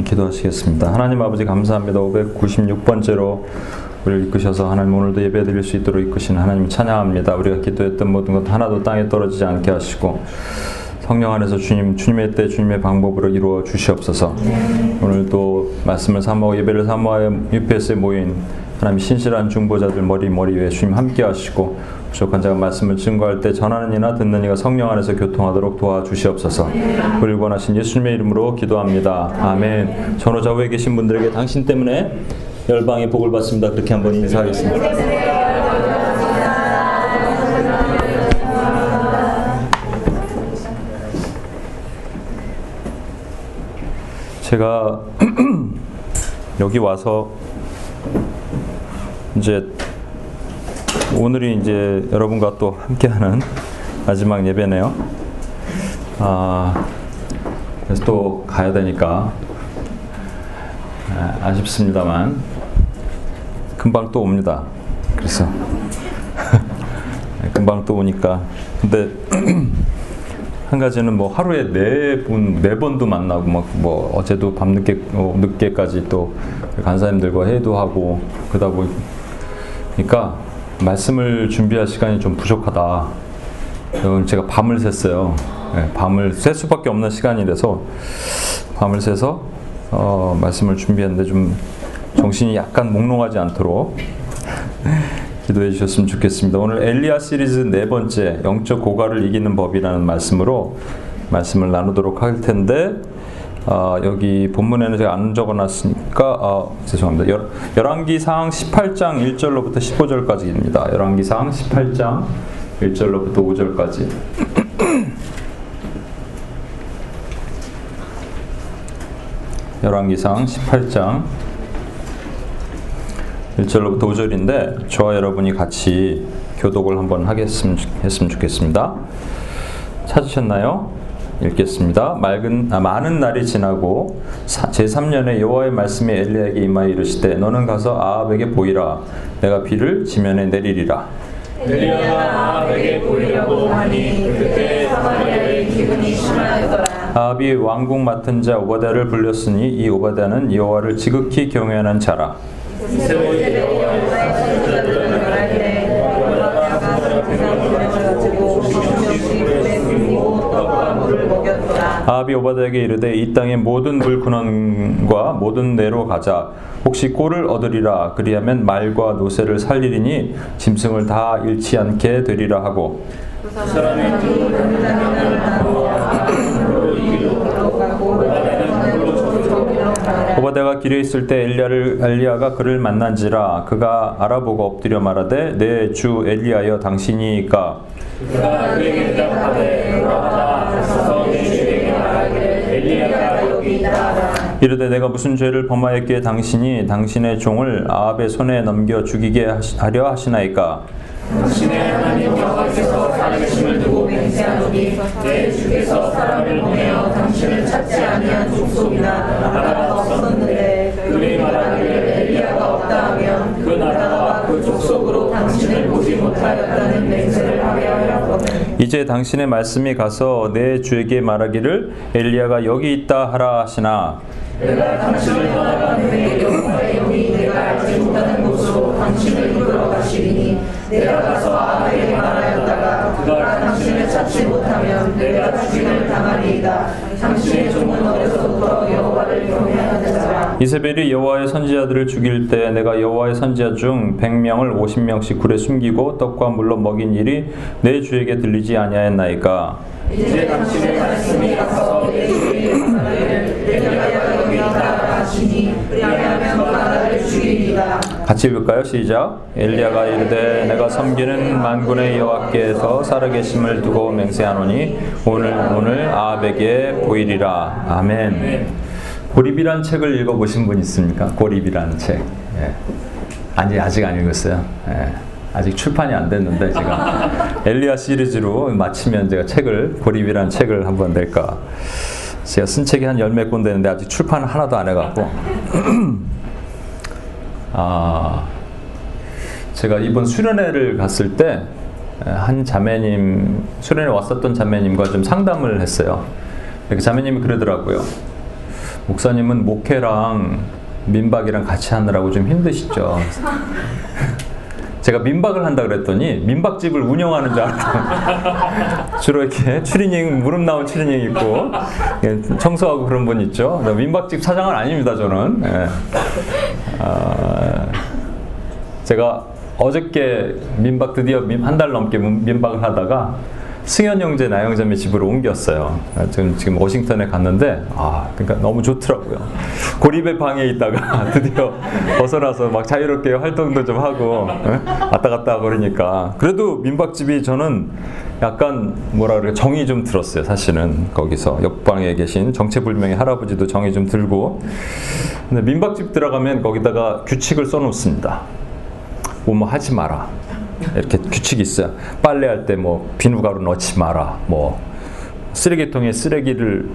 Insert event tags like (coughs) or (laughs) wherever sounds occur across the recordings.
기도하시겠습니다. 하나님 아버지 감사합니다. 596번째로 우리를 이끄셔서 하나님 오늘도 예배 드릴 수 있도록 이끄신 하나님 찬양합니다. 우리가 기도했던 모든 것 하나도 땅에 떨어지지 않게 하시고 성령 안에서 주님 주님의 때 주님의 방법으로 이루어 주시옵소서. 오늘도 말씀을 사모하고 예배를 사모하여 UPS에 모인 하나님 신실한 중보자들 머리 머리 위에 주님 함께 하시고 부족한 자가 말씀을 증거할 때 전하는 이나 듣는 이가 성령 안에서 교통하도록 도와주시옵소서. 우리를 원하신 예수님의 이름으로 기도합니다. 아멘. 전호자 후에 계신 분들에게 당신 때문에 열방의 복을 받습니다. 그렇게 한번 인사하겠습니다. 제가 (clears throat) 여기 와서 이제 오늘이 이제 여러분과 또 함께하는 마지막 예배네요. 아, 그래서 또 가야 되니까 아, 아쉽습니다만 금방 또 옵니다. 그래서 (laughs) 금방 또 오니까 근데 (clears throat) 한 가지는 뭐 하루에 네분네 번도 만나고 막 뭐 어제도 밤 늦게 어, 늦게까지 또 간사님들과 회의도 하고 그러다 보니까 말씀을 준비할 시간이 좀 부족하다. 제가 밤을 샜어요. 네, 밤을 셀 수밖에 없는 시간이라서 밤을 새서 어, 말씀을 준비했는데 좀 정신이 약간 몽롱하지 않도록 (laughs) 기도해 주셨으면 좋겠습니다. 오늘 엘리야 시리즈 네 번째 영적 고갈을 이기는 법이라는 말씀으로 말씀을 나누도록 할 텐데 어, 여기 본문에는 제가 안 적어놨으니까 어, 죄송합니다. 열, 열왕기상 18장 1절로부터 15절까지입니다. 열왕기상 18장 1절로부터 5절까지 (coughs) 열왕기상 18장 1절로부터 5절인데 저와 여러분이 같이 교독을 한번 하겠으면 좋겠습니다. 찾으셨나요? 읽겠습니다. 맑은 아, 많은 날이 지나고 제 3년에 여호와의 말씀이 엘리야에게 임하여 이르시되 너는 가서 아합에게 보이라 내가 비를 지면에 내리리라. 엘리야가 아합에게 보이려고 하니 그때 사마리아의 기근이 심하였더라. 아합이 왕국 맡은 자 오바댜를 불렸으니 이 오바댜는 여호와를 지극히 경외하는 자라. 이스라엘 여호와의 사자들은 말하기를 여호와가 세상을 가지고 정신없이 불에 숨기고 떡과 물을 먹였더라. 아합이 오바댜에게 이르되 이 땅의 모든 물 근원과 모든 내로 가자. 혹시 꼴을 얻으리라. 그리하면 말과 노새를 살리리니 짐승을 다 잃지 않게 되리라 하고. 가니라. 오바댜가 길에 있을 때 엘리야를 엘리야가 그를 만난지라 그가 알아보고 엎드려 말하되 내 주 엘리야여 당신이니까 이르되 내가 무슨 죄를 범하였기에 당신이 당신의 종을 아합의 손에 넘겨 죽이게 하려 하시나이까? 당신의 하나님 여호와께서 살아계심을 두고 맹세하노니 내 주께서 사람을 보내어 당신을 찾지 아니한 족속이나 나라가 없었는데 그들이 말하기를 엘리야가 없다 하면 그 나라와 그 족속으로 당신을 보지 못하였다는 맹세를 하게 하였거든. 이제 당신의 말씀이 가서 내 주에게 말하기를 엘리야가 여기 있다 하라 하시나 내가 당신을 떠나간 후에 여호와의 영이 내가 알지 못하는 곳으로 당신을 이끌어 가시리니 내가 가서 아합에게 말하였다가 그가 당신을 찾지 못하면 내가 죽임을 당하리이다 당신의 종은 어려서부터 여호와를 경외하는 자라 이세벨이 여호와의 선지자들을 죽일 때 내가 여호와의 선지자 중 100명을 50명씩 굴에 숨기고 떡과 물로 먹인 일이 내 주에게 들리지 아니하였나이까? 이제 당신의 말씀이 가서 내 주에게 말하기를 내가 같이 읽을까요? 시작. 엘리야가 이르되 내가 섬기는 만군의 여호와께서 살아계심을 두고 맹세하노니 오늘 오늘 아합에게 보이리라. 아멘. 고립이란 책을 읽어보신 분 있습니까? 고립이라는 책. 예. 아니 아직 안 읽었어요. 예. 아직 출판이 안 됐는데 제가 (laughs) 엘리야 시리즈로 마치면 제가 책을 고립이라는 책을 한번 낼까. 제가 쓴 책이 한 열몇 권 되는데 아직 출판을 하나도 안 해갖고 (clears throat) 아, 제가 이번 수련회를 갔을 때 한 자매님 수련회 왔었던 자매님과 좀 상담을 했어요. 그 자매님이 그러더라고요. 목사님은 목회랑 민박이랑 같이 하느라고 좀 힘드시죠. 제가 민박을 한다 그랬더니 민박집을 운영하는 줄 알았다. (laughs) 주로 이렇게 추리닝 무릎 나온 추리닝 입고 예, 청소하고 그런 분 있죠. 민박집 사장은 아닙니다 저는. 예. 아, 제가 어저께 민박 드디어 한 달 넘게 민박을 하다가 승현 형제 나영자매 집으로 옮겼어요. 지금 지금 워싱턴에 갔는데 아 그러니까 너무 좋더라고요. 고립의 방에 있다가 (laughs) 드디어 벗어나서 막 자유롭게 활동도 좀 하고 에? 왔다 갔다 그러니까 그래도 민박집이 저는 약간 뭐라 그래 정이 좀 들었어요. 사실은 거기서 옆방에 계신 정체불명의 할아버지도 정이 좀 들고 근데 민박집 들어가면 거기다가 규칙을 써놓습니다. 뭐뭐 하지 마라. 이렇게 규칙이 있어요. 빨래할 때 뭐 비누가루 넣지 마라. 뭐 쓰레기통에 쓰레기를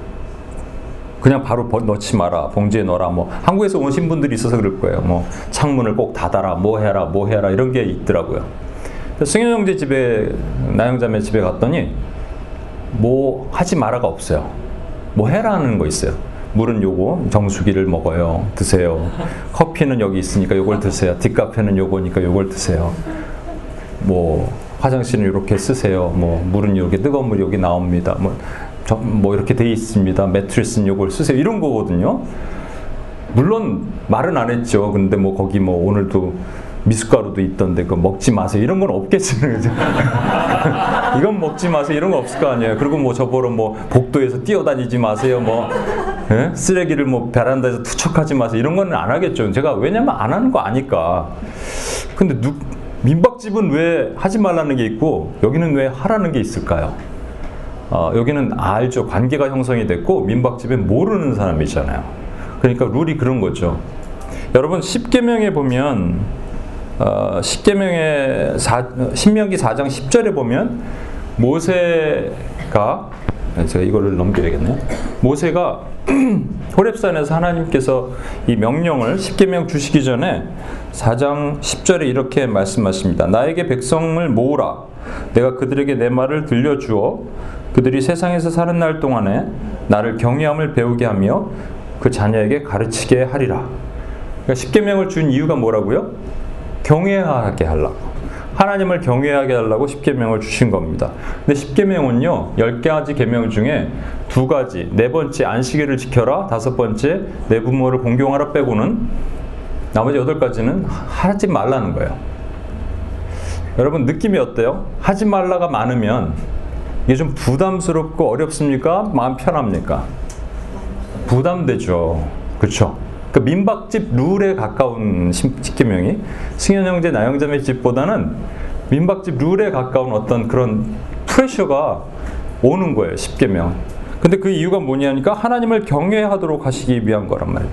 그냥 바로 넣지 마라. 봉지에 넣어라. 뭐 한국에서 오신 분들이 있어서 그럴 거예요. 뭐 창문을 꼭 닫아라. 뭐 해라. 뭐 해라. 이런 게 있더라고요. 승현 형제 집에 나영자매 집에 갔더니 뭐 하지 마라가 없어요. 뭐 해라는 거 있어요. 물은 요거 정수기를 먹어요. 드세요. (laughs) 커피는 여기 있으니까 요걸 드세요. 뒷카페는 요거니까 요걸 드세요. 뭐 화장실은 이렇게 쓰세요. 뭐 물은 이렇게 뜨거운 물 여기 나옵니다. 뭐, 저, 뭐 이렇게 돼 있습니다. 매트리스는 요걸 쓰세요. 이런 거거든요. 물론 말은 안 했죠. 근데 뭐 거기 뭐 오늘도 미숫가루도 있던데 그 먹지 마세요. 이런 건 없겠지는 (laughs) 이건 먹지 마세요. 이런 거 없을 거 아니에요. 그리고 뭐 저보러 뭐 복도에서 뛰어다니지 마세요. 뭐 예? 쓰레기를 뭐 베란다에서 투척하지 마세요. 이런 거는 안 하겠죠. 제가 왜냐면 안 하는 거 아니까. 근데 누, 민박집은 왜 하지 말라는 게 있고 여기는 왜 하라는 게 있을까요? 어, 여기는 알죠. 관계가 형성이 됐고 민박집에 모르는 사람이잖아요. 그러니까 룰이 그런 거죠. 여러분 10계명에 보면 어, 10계명의 4, 신명기 4장 10절에 보면 모세가 제가 이거를 넘겨야겠네요. 모세가 (clears throat) 호렙산에서 하나님께서 이 명령을 10계명 주시기 전에 4장 10절에 이렇게 말씀하십니다. 나에게 백성을 모으라. 내가 그들에게 내 말을 들려주어 그들이 세상에서 사는 날 동안에 나를 경외함을 배우게 하며 그 자녀에게 가르치게 하리라. 그러니까 10계명을 준 이유가 뭐라고요? 경외하게 하려고. 하나님을 경외하게 하려고 10계명을 주신 겁니다. 근데 10계명은요. 10가지 계명 중에 두 가지. 네 번째 안식일을 지켜라. 다섯 번째 내 부모를 공경하라 빼고는 나머지 여덟 가지는 하지 말라는 거예요. 여러분 느낌이 어때요? 하지 말라가 많으면 이게 좀 부담스럽고 어렵습니까? 마음 편합니까? 부담되죠. 그렇죠? 그 민박집 룰에 가까운 십계명이 승현 형제 나영자매 집보다는 민박집 룰에 가까운 어떤 그런 프레셔가 오는 거예요. 십계명. 근데 그 이유가 뭐냐니까 하나님을 경외하도록 하시기 위한 거란 말이에요.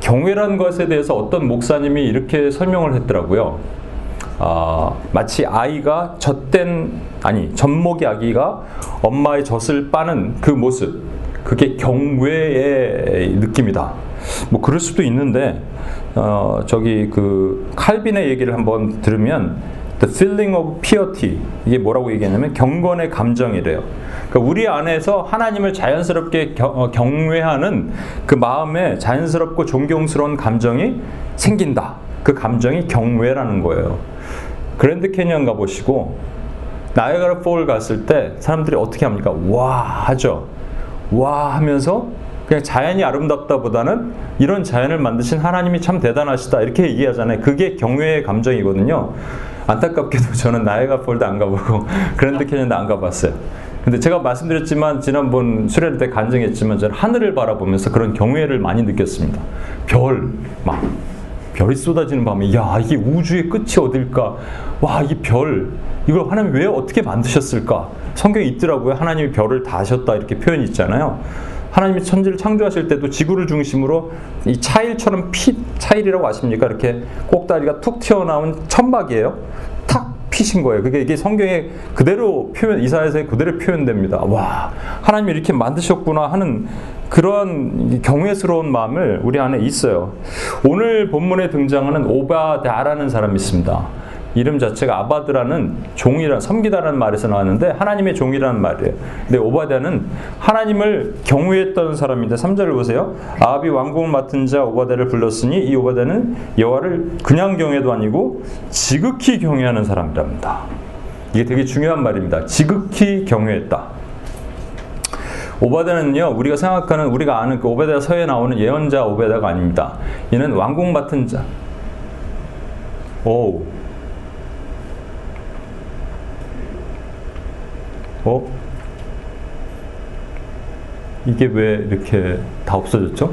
경외라는 것에 대해서 어떤 목사님이 이렇게 설명을 했더라고요. 아, 마치 아이가 젖된 아니 젖먹이 아기가 엄마의 젖을 빠는 그 모습 그게 경외의 느낌이다. 뭐 그럴 수도 있는데 어, 저기 그 칼빈의 얘기를 한번 들으면 the feeling of piety 이게 뭐라고 얘기했냐면 경건의 감정이래요. 그러니까 우리 안에서 하나님을 자연스럽게 겨, 경외하는 그 마음에 자연스럽고 존경스러운 감정이 생긴다. 그 감정이 경외라는 거예요. 그랜드 캐니언 가보시고 나이아가라 폴 갔을 때 사람들이 어떻게 합니까? 와 하죠. 와 하면서 그냥 자연이 아름답다보다는 이런 자연을 만드신 하나님이 참 대단하시다 이렇게 얘기하잖아요. 그게 경외의 감정이거든요. 안타깝게도 (laughs) 저는 나이가 폴도 안 가보고 (laughs) 그랜드 캐니언도 안 가봤어요. 근데 제가 말씀드렸지만 지난번 수련회 때 간증했지만 저는 하늘을 바라보면서 그런 경외를 많이 느꼈습니다. 별, 막 별이 쏟아지는 밤에 야 이게 우주의 끝이 어딜까? 와 이 별 이걸 하나님 왜 어떻게 만드셨을까? 성경에 있더라고요. 하나님이 별을 다 하셨다 이렇게 표현이 있잖아요. 하나님이 천지를 창조하실 때도 지구를 중심으로 이 차일처럼 피 차일이라고 아십니까? 이렇게 꼭다리가 툭 튀어나온 천막이에요. 탁 피신 거예요. 그게 이게 성경에 그대로 표현 이사야서에 그대로 표현됩니다. 와 하나님이 이렇게 만드셨구나 하는 그런 경외스러운 마음을 우리 안에 있어요. 오늘 본문에 등장하는 오바다라는 사람이 있습니다. 이름 자체가 아바드라는 종이라 섬기다라는 말에서 나왔는데 하나님의 종이라는 말이에요. 근데 오바댜는 하나님을 경외했던 사람인데 3절을 보세요. 아합이 왕궁을 맡은 자 오바댜를 불렀으니 이 오바댜는 여호와를 그냥 경외도 아니고 지극히 경외하는 사람이랍니다. 이게 되게 중요한 말입니다. 지극히 경외했다. 오바데는요 우리가 생각하는 우리가 아는 그 오베데 서에 나오는 예언자 오베데가 아닙니다. 이는 왕궁 맡은 자. 오. 어? 이게 왜 이렇게 다 없어졌죠?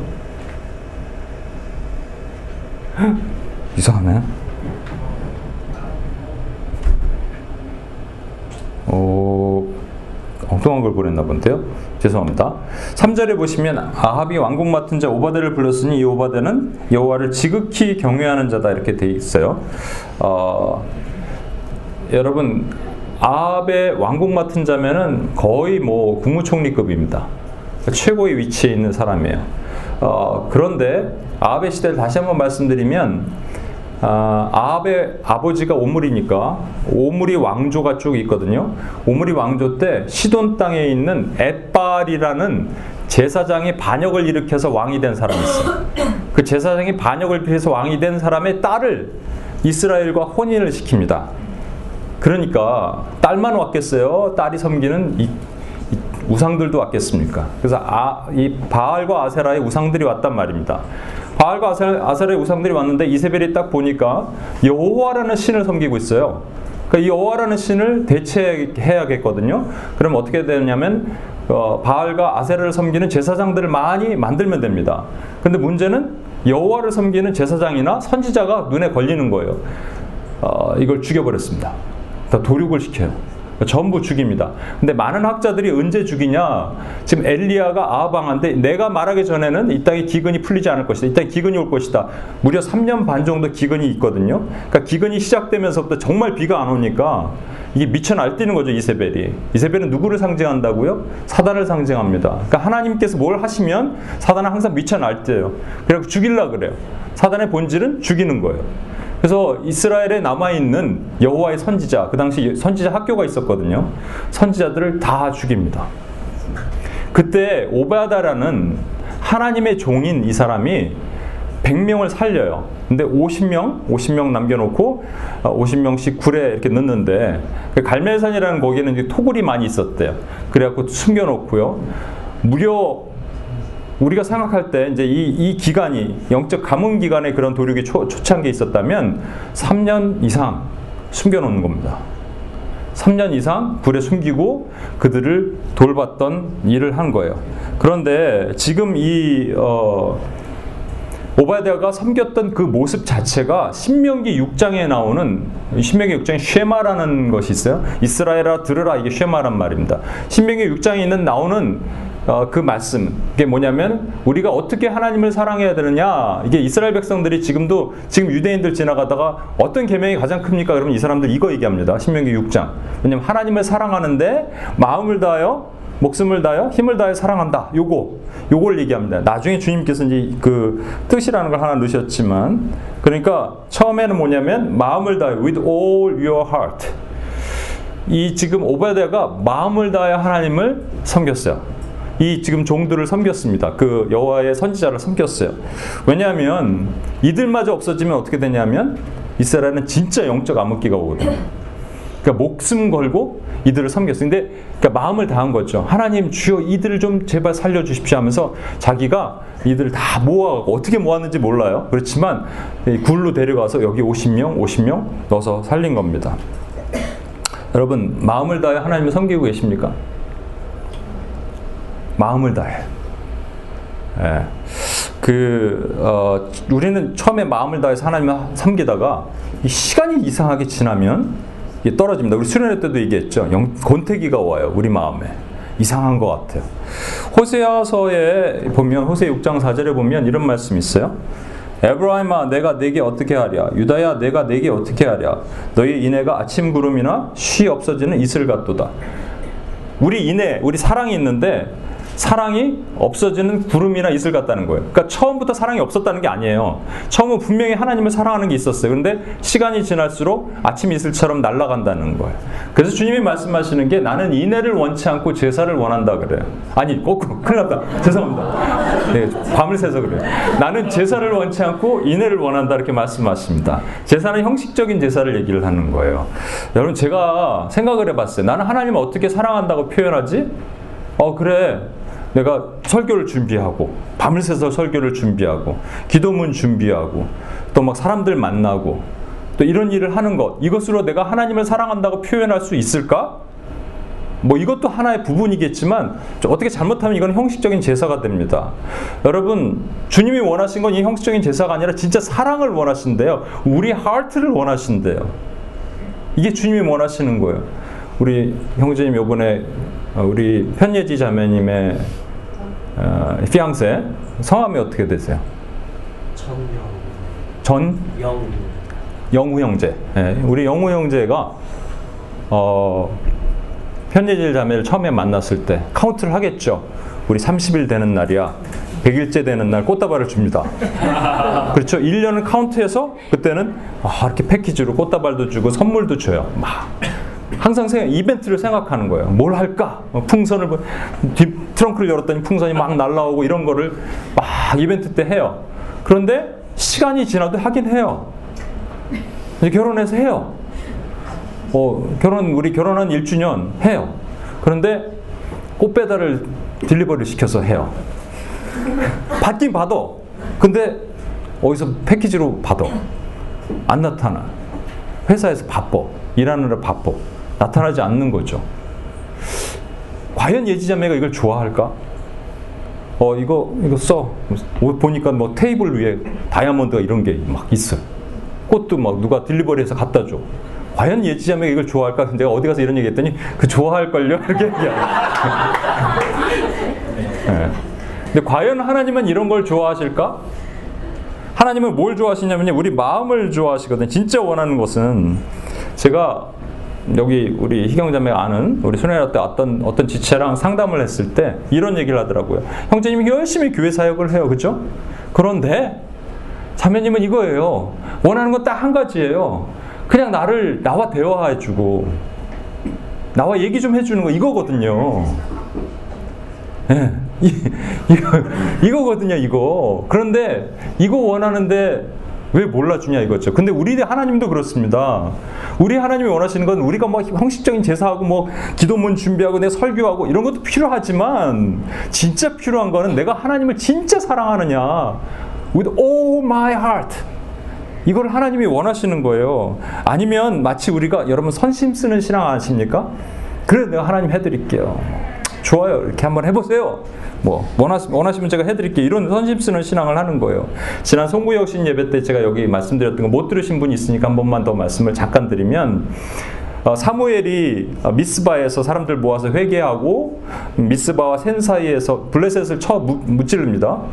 (gasps) 이상하네. 어, 엉뚱한 걸 보냈나 본데요. 죄송합니다. 3절에 보시면 아합이 왕궁 맡은 자 오바데를 불렀으니 이 오바데는 여호와를 지극히 경외하는 자다 이렇게 돼 있어요. 어, 여러분 아합의 왕궁 맡은 자면은 거의 뭐 국무총리급입니다. 최고의 위치에 있는 사람이에요. 어, 그런데 아합의 시대를 다시 한번 말씀드리면 아, 아합의 아버지가 오므리니까 오므리 왕조가 쭉 있거든요. 오므리 왕조 때 시돈 땅에 있는 엣발이라는 제사장이 반역을 일으켜서 왕이 된 사람이 있어요. 그 제사장이 반역을 일으켜서 왕이 된 사람의 딸을 이스라엘과 혼인을 시킵니다. 그러니까 딸만 왔겠어요? 딸이 섬기는 이, 이 우상들도 왔겠습니까? 그래서 아, 이 바알과 아세라의 우상들이 왔단 말입니다. 바알과 아셀의 우상들이 왔는데 이세벨이 딱 보니까 여호와라는 신을 섬기고 있어요. 그러니까 여호와라는 신을 대체해야겠거든요. 그럼 어떻게 되냐면 어, 바알과 아세라를 섬기는 제사장들을 많이 만들면 됩니다. 근데 문제는 여호와를 섬기는 제사장이나 선지자가 눈에 걸리는 거예요. 어, 이걸 죽여버렸습니다. 다 도륙을 시켜요. 전부 죽입니다. 근데 많은 학자들이 언제 죽이냐? 지금 엘리야가 아하방한테 내가 말하기 전에는 이 땅에 기근이 풀리지 않을 것이다. 이 땅에 기근이 올 것이다. 무려 3년 반 정도 기근이 있거든요. 그러니까 기근이 시작되면서부터 정말 비가 안 오니까 이게 미쳐 날뛰는 거죠, 이세벨이. 이세벨은 누구를 상징한다고요? 사단을 상징합니다. 그러니까 하나님께서 뭘 하시면 사단은 항상 미쳐 날뛰어요. 그래서 죽일라 그래요. 사단의 본질은 죽이는 거예요. 그래서 이스라엘에 남아 있는 여호와의 선지자, 그 당시 선지자 학교가 있었거든요. 선지자들을 다 죽입니다. 그때 오바다라는 하나님의 종인 이 사람이 100명을 살려요. 근데 50명, 50명 남겨놓고 50명씩 어, 굴에 이렇게 넣는데 그 갈멜산이라는 거기에는 토굴이 많이 있었대요. 그래갖고 숨겨놓고요. 무려 우리가 생각할 때 이제 이, 이 기간이 영적 가문 기간에 그런 도륙이 초, 초창기에 있었다면 3년 이상 숨겨놓는 겁니다. 3년 이상 불에 숨기고 그들을 돌봤던 일을 한 거예요. 그런데 지금 이 어, 오바댜가 섬겼던 그 모습 자체가 신명기 6장에 나오는 신명기 6장에 쉐마라는 것이 있어요. 이스라엘아 들으라 이게 쉐마란 말입니다. 신명기 6장에 있는 나오는 어, 그 말씀 이게 뭐냐면 우리가 어떻게 하나님을 사랑해야 되느냐 이게 이스라엘 백성들이 지금도 지금 유대인들 지나가다가 어떤 계명이 가장 큽니까? 그러면 이 사람들 이거 얘기합니다. 신명기 6장 왜냐면 하나님을 사랑하는데 마음을 다하여 목숨을 다하여 힘을 다하여 사랑한다. 요거 요걸 얘기합니다. 나중에 주님께서 이제 그 뜻이라는 걸 하나 넣으셨지만 그러니까 처음에는 뭐냐면 마음을 다하여 with all your heart 이 지금 오베데가 마음을 다하여 하나님을 섬겼어요. 이 지금 종들을 섬겼습니다. 그 여호와의 선지자를 섬겼어요. 왜냐하면 이들마저 없어지면 어떻게 되냐면 이스라엘은 진짜 영적 암흑기가 오거든요. 그러니까 목숨 걸고 이들을 섬겼어요. 근데 그러니까 마음을 다한 거죠. 하나님 주여 이들을 좀 제발 살려 주십시오 하면서 자기가 이들을 다 모아가고 어떻게 모았는지 몰라요. 그렇지만 굴로 데려가서 여기 50명, 50명 넣어서 살린 겁니다. 여러분 마음을 다해 하나님을 섬기고 계십니까? 마음을 다해. 예. 그 어, 우리는 처음에 마음을 다해서 하나님을 섬기다가 시간이 이상하게 지나면 떨어집니다. 우리 수련회 때도 얘기했죠. 영, 권태기가 와요. 우리 마음에. 이상한 것 같아요. 호세아서에 보면 호세 6장 4절에 보면 이런 말씀이 있어요. 에브라임아 내가 내게 어떻게 하랴 유다야 내가 내게 어떻게 하랴 너희 인애가 아침 구름이나 쉬 없어지는 이슬 같도다 우리 인애 우리 사랑이 있는데 사랑이 없어지는 구름이나 이슬 같다는 거예요. 그러니까 처음부터 사랑이 없었다는 게 아니에요. 처음은 분명히 하나님을 사랑하는 게 있었어요. 그런데 시간이 지날수록 아침 이슬처럼 날아간다는 거예요. 그래서 주님이 말씀하시는 게 나는 인애를 원치 않고 제사를 원한다 그래요. 아니 거꾸로 큰일 났다. 죄송합니다. 네, 밤을 새서 그래요. 나는 제사를 원치 않고 인애를 원한다 이렇게 말씀하십니다. 제사는 형식적인 제사를 얘기를 하는 거예요. 여러분 제가 생각을 해봤어요. 나는 하나님을 어떻게 사랑한다고 표현하지? 어 그래 내가 설교를 준비하고 밤을 새서 설교를 준비하고 기도문 준비하고 또 막 사람들 만나고 또 이런 일을 하는 것 이것으로 내가 하나님을 사랑한다고 표현할 수 있을까? 뭐 이것도 하나의 부분이겠지만 어떻게 잘못하면 이건 형식적인 제사가 됩니다. 여러분 주님이 원하신 건 이 형식적인 제사가 아니라 진짜 사랑을 원하신대요. 우리 하트를 원하신대요. 이게 주님이 원하시는 거예요. 우리 형제님 요번에 우리 편예지 자매님의 어, 피앙세 성함이 어떻게 되세요? 천명 전영 영우 형제. 예, 우리 영우 형제가 어, 편예질 자매를 처음에 만났을 때 카운트를 하겠죠. 우리 30일 되는 날이야. 100일째 되는 날 꽃다발을 줍니다. (laughs) 그렇죠. 1년을 카운트해서 그때는 아, 이렇게 패키지로 꽃다발도 주고 선물도 줘요. 막 항상 생각, 이벤트를 생각하는 거예요. 뭘 할까? 뭐 풍선을 뒷 트렁크를 열었더니 풍선이 막 날라오고 이런 거를 막 이벤트 때 해요. 그런데 시간이 지나도 하긴 해요. 이제 결혼해서 해요. 어, 결혼 우리 결혼한 1주년 해요. 그런데 꽃 배달을 딜리버리 시켜서 해요. 받긴 받아. 근데 어디서 패키지로 받아. 안 나타나. 회사에서 바빠. 일하느라 바빠. 나타나지 않는 거죠. 과연 예지자매가 이걸 좋아할까? 어 이거 이거 써 보니까 뭐 테이블 위에 다이아몬드가 이런 게 막 있어. 꽃도 막 누가 딜리버리해서 갖다 줘. 과연 예지자매가 이걸 좋아할까? 내가 어디 가서 이런 얘기했더니 그 좋아할걸요 (laughs) 이렇게 얘기해. (laughs) 네. 근데 과연 하나님은 이런 걸 좋아하실까? 하나님은 뭘 좋아하시냐면요, 우리 마음을 좋아하시거든요. 진짜 원하는 것은 제가 여기 우리 희경자매가 아는 우리 소녀라 때 어떤 어떤 지체랑 상담을 했을 때 이런 얘기를 하더라고요. 형제님이 열심히 교회 사역을 해요, 그죠? 그런데 자매님은 이거예요. 원하는 건 딱 한 가지예요. 그냥 나를 나와 대화해주고 나와 얘기 좀 해주는 거 이거거든요. 예, 이, 이거, 이거거든요, 이거. 그런데 이거 원하는데 왜 몰라주냐 이거죠. 근데 우리 하나님도 그렇습니다. 우리 하나님이 원하시는 건 우리가 뭐 형식적인 제사하고 뭐 기도문 준비하고 내 설교하고 이런 것도 필요하지만 진짜 필요한 거는 내가 하나님을 진짜 사랑하느냐. With all my heart. 이걸 하나님이 원하시는 거예요. 아니면 마치 우리가 여러분 선심 쓰는 신앙 아십니까? 그래 내가 하나님 해드릴게요. 좋아요. 이렇게 한번 해보세요. 뭐 원하시, 원하시면 제가 해드릴게요. 이런 선심 쓰는 신앙을 하는 거예요. 지난 송구혁신 예배 때 제가 여기 말씀드렸던 거 못 들으신 분이 있으니까 한 번만 더 말씀을 잠깐 드리면 어, 사무엘이 어, 미스바에서 사람들 모아서 회개하고 미스바와 센 사이에서 블레셋을 쳐 무찌릅니다.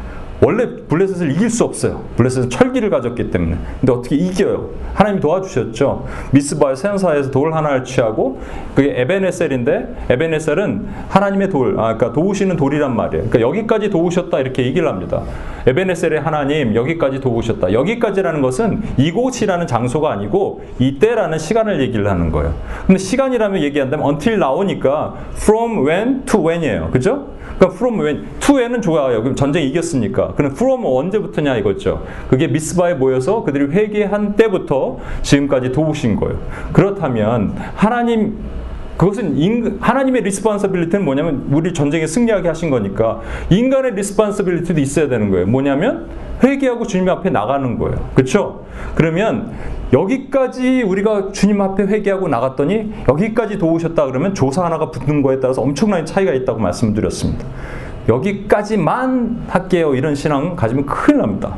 원래 블레셋을 이길 수 없어요. 블레셋은 철기를 가졌기 때문에. 근데 어떻게 이겨요? 하나님 도와주셨죠. 미스바의 센사에서 돌 하나를 취하고 그게 에베네셀인데 에베네셀은 하나님의 돌, 아, 그러니까 도우시는 돌이란 말이에요. 그러니까 여기까지 도우셨다 이렇게 얘기를 합니다. 에베네셀의 하나님 여기까지 도우셨다. 여기까지라는 것은 이곳이라는 장소가 아니고 이때라는 시간을 얘기를 하는 거예요. 근데 시간이라면 얘기한다면 until 나오니까 from when to when이에요. 그죠? 그러니까 from when, to when은 좋아요. 그럼 전쟁 이겼으니까. 그럼 from 언제부터냐 이거죠. 그게 미스바에 모여서 그들이 회개한 때부터 지금까지 도우신 거예요. 그렇다면 하나님 그것은 인, 하나님의 responsibility는 뭐냐면 우리 전쟁에 승리하게 하신 거니까 인간의 responsibility도 있어야 되는 거예요. 뭐냐면 회개하고 주님 앞에 나가는 거예요. 그렇죠? 그러면 여기까지 우리가 주님 앞에 회개하고 나갔더니 여기까지 도우셨다 그러면 조사 하나가 붙는 거에 따라서 엄청난 차이가 있다고 말씀드렸습니다. 여기까지만 할게요. 이런 신앙 가지면 큰일 납니다.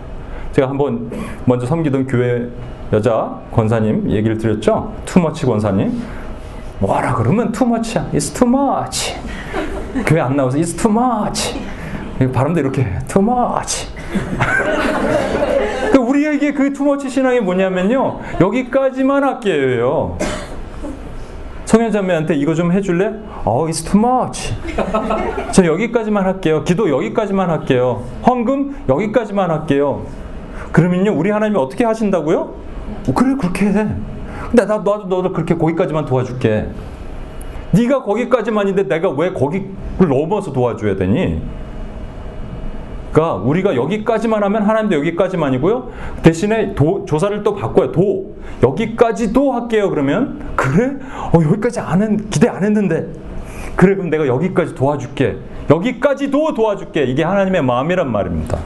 제가 한번 먼저 섬기던 교회 여자 권사님 얘기를 드렸죠. 투머치 권사님. 뭐라 그러면 투머치야. It's too much. 교회 안 나와서 It's too much. 발음도 이렇게 too much. 그 우리에게 그 투머치 신앙이 뭐냐면요. 여기까지만 할게요. 성현자매한테 이거 좀 해줄래? Oh, it's too much. 저 여기까지만 할게요. 기도 여기까지만 할게요. 헌금 여기까지만 할게요. 그러면요, 우리 하나님이 어떻게 하신다고요? 어, 그래, 그렇게 해. 근데 나, 나도 너도 그렇게 거기까지만 도와줄게. 네가 거기까지만인데 내가 왜 거기를 넘어서 도와줘야 되니? 그러니까 우리가 여기까지만 하면 하나님도 여기까지만이고요. 대신에 도, 조사를 또 바꿔요. 도 여기까지도 할게요. 그러면 그래? 어, 여기까지 안 했, 기대 안 했는데 그래 그럼 내가 여기까지 도와줄게. 여기까지도 도와줄게. 이게 하나님의 마음이란 말입니다.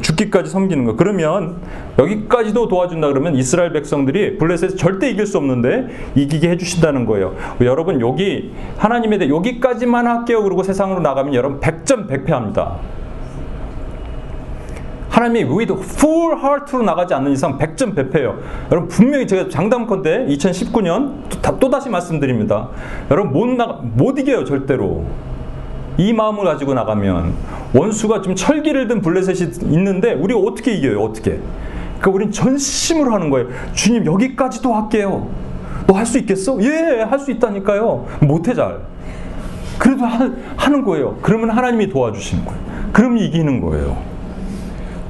죽기까지 섬기는 거. 그러면 여기까지도 도와준다 그러면 이스라엘 백성들이 블레셋에서 절대 이길 수 없는데 이기게 해주신다는 거예요. 여러분 여기 하나님에 대해 여기까지만 할게요. 그리고 세상으로 나가면 여러분 100점 100패합니다. 하나님이 with full heart로 나가지 않는 이상 100점 100패예요. 여러분 분명히 제가 장담컨대 2019년 또, 다시 말씀드립니다. 여러분 못, 나, 못 이겨요 절대로. 이 마음을 가지고 나가면 원수가 좀 철기를 든 블레셋이 있는데 우리가 어떻게 이겨요? 어떻게? 그러니까 우린 전심으로 하는 거예요. 주님 여기까지도 할게요. 너 할 수 있겠어? 예, 할 수 있다니까요. 못해 잘. 그래도 하, 하는 거예요. 그러면 하나님이 도와주시는 거예요. 그럼 이기는 거예요.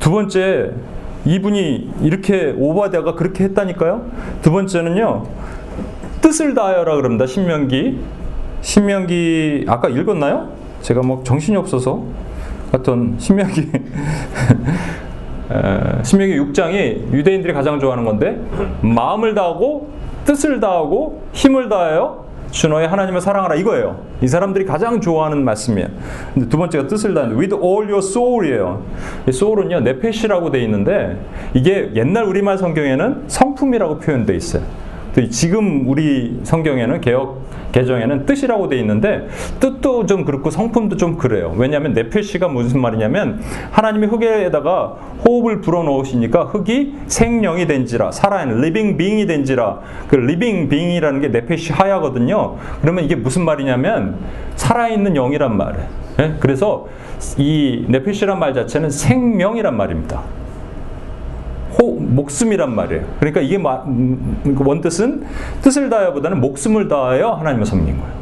두 번째, 이분이 이렇게 오바데가 그렇게 했다니까요. 두 번째는요, 뜻을 다하여라 그럽니다. 신명기. 신명기 아까 읽었나요? 제가 뭐 정신이 없어서 하여튼 신명기 (laughs) 신명기 6장이 유대인들이 가장 좋아하는 건데 마음을 다하고 뜻을 다하고 힘을 다하여 주 너의 하나님을 사랑하라 이거예요. 이 사람들이 가장 좋아하는 말씀이에요. 근데 두 번째가 뜻을 다하는 with all your soul이에요. soul은요 네페시라고 돼 있는데 이게 옛날 우리말 성경에는 성품이라고 표현돼 있어요. 지금 우리 성경에는 개역 개정에는 뜻이라고 돼 있는데 뜻도 좀 그렇고 성품도 좀 그래요. 왜냐하면 네페시가 무슨 말이냐면 하나님이 흙에다가 호흡을 불어넣으시니까 흙이 생명이 된지라 살아있는 living being이 된지라 그 living being이라는 게 네페시 하야거든요. 그러면 이게 무슨 말이냐면 살아있는 영이란 말이에요. 네? 그래서 이 네페시란 말 자체는 생명이란 말입니다. 호, 목숨이란 말이에요. 그러니까 이게 음, 그 원뜻은 뜻을 다하여보다는 목숨을 다하여 하나님을 섬긴 거예요.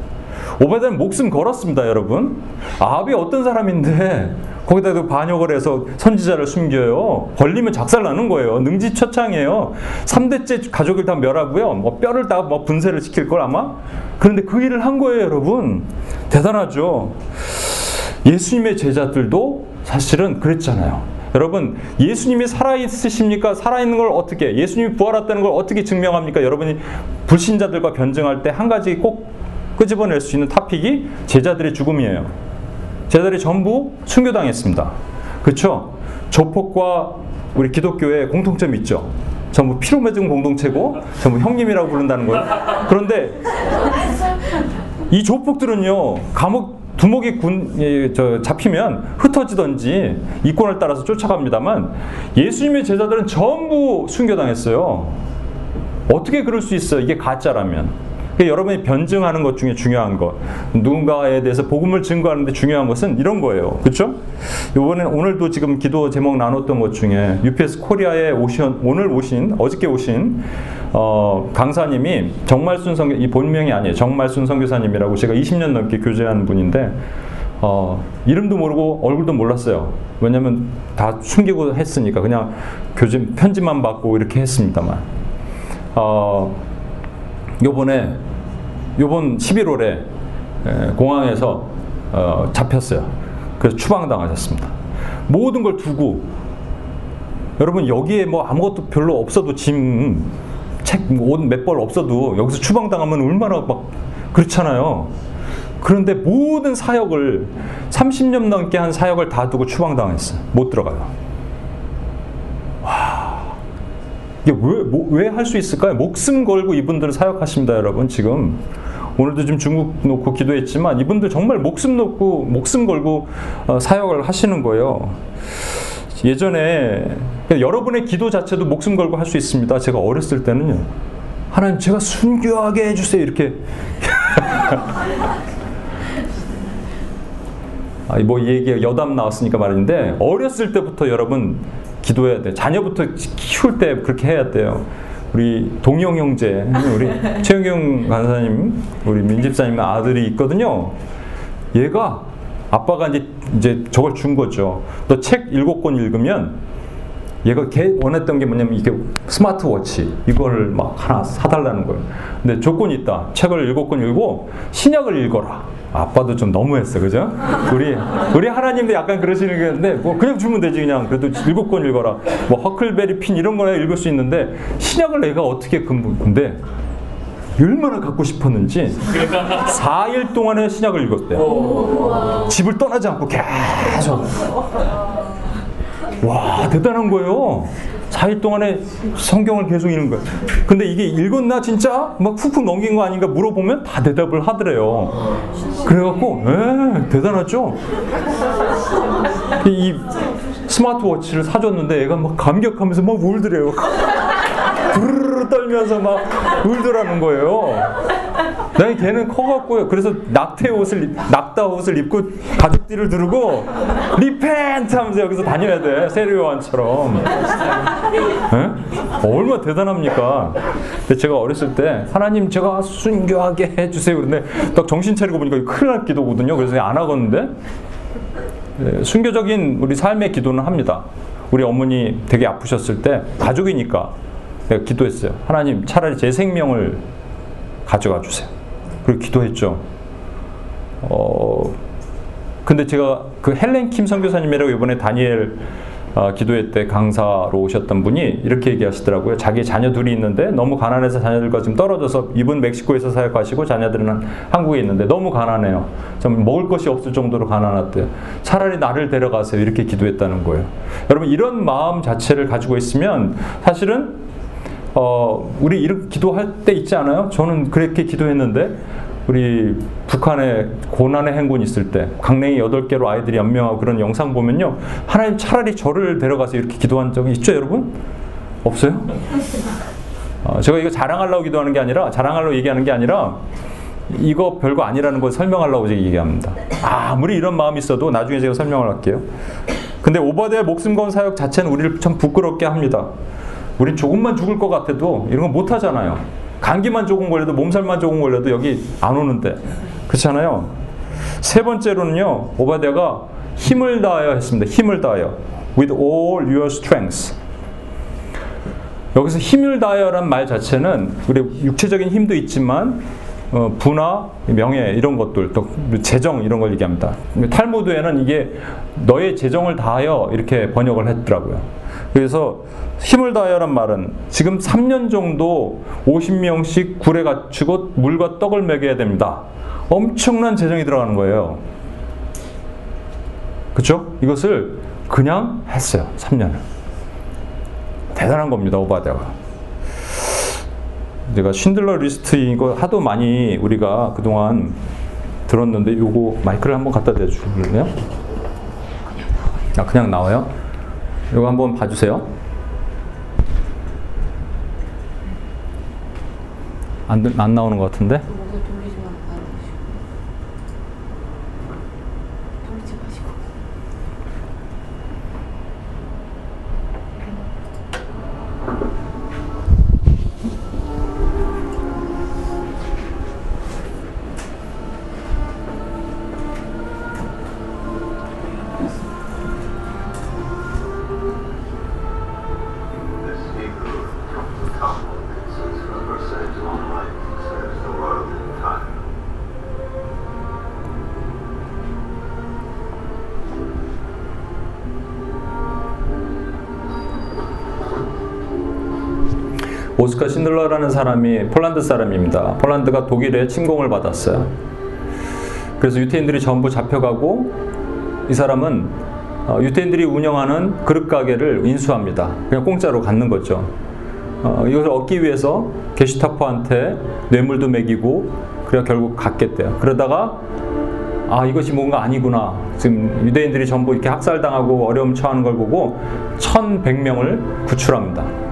오베드는 목숨 걸었습니다, 여러분. 아합이 어떤 사람인데 거기다가 반역을 해서 선지자를 숨겨요. 걸리면 작살나는 거예요. 능지처창이에요. 3대째 가족을 다 멸하고요. 뭐 뼈를 다 뭐 분쇄를 시킬 걸 아마. 그런데 그 일을 한 거예요, 여러분. 대단하죠. 예수님의 제자들도 사실은 그랬잖아요. 여러분 예수님이 살아있으십니까? 살아있는 걸 어떻게 예수님이 부활했다는 걸 어떻게 증명합니까? 여러분이 불신자들과 변증할 때 한 가지 꼭 끄집어낼 수 있는 타픽이 제자들의 죽음이에요. 제자들이 전부 순교당했습니다. 그렇죠? 조폭과 우리 기독교의 공통점이 있죠. 전부 피로 맺은 공동체고 전부 형님이라고 부른다는 거예요. 그런데 이 조폭들은요 감옥 두목이 군, 예, 저, 잡히면 흩어지던지 이권을 따라서 쫓아갑니다만 예수님의 제자들은 전부 순교당했어요. 어떻게 그럴 수 있어요? 이게 가짜라면. 그러니까 여러분이 변증하는 것 중에 중요한 것, 누군가에 대해서 복음을 증거하는데 중요한 것은 이런 거예요. 그렇죠? 이번에 오늘도 지금 기도 제목 나눴던 것 중에 UPS 코리아에 오신 오늘 오신 어저께 오신 어, 강사님이 정말순 선교 이 본명이 아니에요. 정말순 선교사님이라고 제가 20년 넘게 교제한 분인데 어, 이름도 모르고 얼굴도 몰랐어요. 왜냐면 다 숨기고 했으니까 그냥 교재 편지만 받고 이렇게 했습니다만. 어, 요번에 요번 11월에 공항에서 어, 잡혔어요. 그래서 추방당하셨습니다. 모든 걸 두고 여러분 여기에 뭐 아무것도 별로 없어도 짐 책 옷 몇 벌 없어도 여기서 추방당하면 얼마나 막 그렇잖아요. 그런데 모든 사역을 30년 넘게 한 사역을 다 두고 추방당했어요. 못 들어가요. 와. 이게 왜, 왜할수 있을까요? 목숨 걸고 이분들은 사역하십니다, 여러분, 지금. 오늘도 좀 중국 놓고 기도했지만 이분들 정말 목숨 놓고, 목숨 걸고 어, 사역을 하시는 거예요. 예전에 여러분의 기도 자체도 목숨 걸고 할 수 있습니다. 제가 어렸을 때는요. 하나님 제가 순교하게 해주세요 이렇게. (laughs) 아, 뭐 얘기 여담 나왔으니까 말인데 어렸을 때부터 여러분 기도해야 돼. 자녀부터 키울 때 그렇게 해야 돼요. 우리 동영 형제, 우리 (laughs) 최영경 간사님, 우리 민집사님 아들이 있거든요. 얘가 아빠가 이제 이제 저걸 준 거죠. 너 책 일곱 권 읽으면 얘가 걔 원했던 게 뭐냐면 이게 스마트워치 이거를 막 하나 사달라는 거예요. 근데 조건이 있다. 책을 일곱 권 읽고 신약을 읽어라. 아빠도 좀 너무했어, 그죠? 우리 우리 하나님도 약간 그러시는 건데 뭐 그냥 주면 되지 그냥 그래도 일곱 권 읽어라. 뭐 허클베리 핀 이런 거나 읽을 수 있는데 신약을 내가 어떻게 근데 얼마나 갖고 싶었는지 4일 동안에 신약을 읽었대요. 집을 떠나지 않고 계속. 와, 대단한 거예요. 4일 동안에 성경을 계속 읽는 거예요. 근데 이게 읽었나 진짜? 막 훅훅 넘긴 거 아닌가 물어보면 다 대답을 하더래요. 그래갖고, 에 대단하죠? 이, 이 스마트워치를 사줬는데 애가 막 감격하면서 막 울더래요. (laughs) 부르르 떨면서 막 울더라는 거예요. 난 걔는 커갖고요. 그래서 낙태 옷을 입- 낙타 옷을 입고 가죽띠를 두르고 repent 하면서 여기서 다녀야 돼. 세례요한처럼. 예? 어, 얼마나 대단합니까? 근데 제가 어렸을 때 하나님 제가 순교하게 해주세요. 그런데 딱 정신 차리고 보니까 큰일 날 기도거든요. 그래서 안 하겠는데 네, 순교적인 우리 삶의 기도는 합니다. 우리 어머니 되게 아프셨을 때 가족이니까 내가 기도했어요. 하나님 차라리 제 생명을 가져가 주세요. 그리고 기도했죠. 어, 근데 제가 그 헬렌 킴 선교사님이라고 이번에 다니엘 어, 기도회 때 강사로 오셨던 분이 이렇게 얘기하시더라고요. 자기 자녀 둘이 있는데 너무 가난해서 자녀들과 지금 떨어져서 이분 멕시코에서 사역하시고 자녀들은 한국에 있는데 너무 가난해요. 좀 먹을 것이 없을 정도로 가난하대요. 차라리 나를 데려가세요. 이렇게 기도했다는 거예요. 여러분 이런 마음 자체를 가지고 있으면 사실은 어, 우리 이렇게 기도할 때 있지 않아요? 저는 그렇게 기도했는데 우리 북한에 고난의 행군 있을 때 강냉이 8개로 아이들이 연명하고 그런 영상 보면요. 하나님 차라리 저를 데려가서 이렇게 기도한 적이 있죠, 여러분? 없어요? 어, 제가 이거 자랑하려고 기도하는 게 아니라 자랑하려고 얘기하는 게 아니라 이거 별거 아니라는 걸 설명하려고 제가 얘기합니다. 아무리 이런 마음이 있어도 나중에 제가 설명을 할게요. 근데 오바데의 목숨 건 사역 자체는 우리를 참 부끄럽게 합니다. 우린 조금만 죽을 것 같아도 이런 거 못 하잖아요. 감기만 조금 걸려도 몸살만 조금 걸려도 여기 안 오는데 그렇잖아요. 세 번째로는요 오바데가 힘을 다하여 했습니다. 힘을 다하여 with all your strength. 여기서 힘을 다하여란 말 자체는 우리 육체적인 힘도 있지만 어, 부나 명예 이런 것들 또 재정 이런 걸 얘기합니다. 탈무드에는 이게 너의 재정을 다하여 이렇게 번역을 했더라고요. 그래서 힘을 다하여란 말은 지금 3년 정도 50명씩 굴에 갖추고 물과 떡을 먹여야 됩니다. 엄청난 재정이 들어가는 거예요. 그렇죠? 이것을 그냥 했어요. 3년을. 대단한 겁니다. 오바데가. 제가 쉰들러 리스트 이거 하도 많이 우리가 그동안 들었는데 요거 마이크를 한번 갖다 대주실래요? 아 그냥 나와요? 이거 한번 봐주세요. 안, 들- 안 나오는 것 같은데? 신들러라는 사람이 폴란드 사람입니다. 폴란드가 독일의 침공을 받았어요. 그래서 유태인들이 전부 잡혀가고 이 사람은 어, 유태인들이 운영하는 그릇 가게를 인수합니다. 그냥 공짜로 갖는 거죠. 어, 이것을 얻기 위해서 게슈타포한테 뇌물도 먹이고 그래 결국 갖겠대요. 그러다가 아 이것이 뭔가 아니구나. 지금 유대인들이 전부 이렇게 학살당하고 어려움 처하는 걸 보고 1,100명을 구출합니다.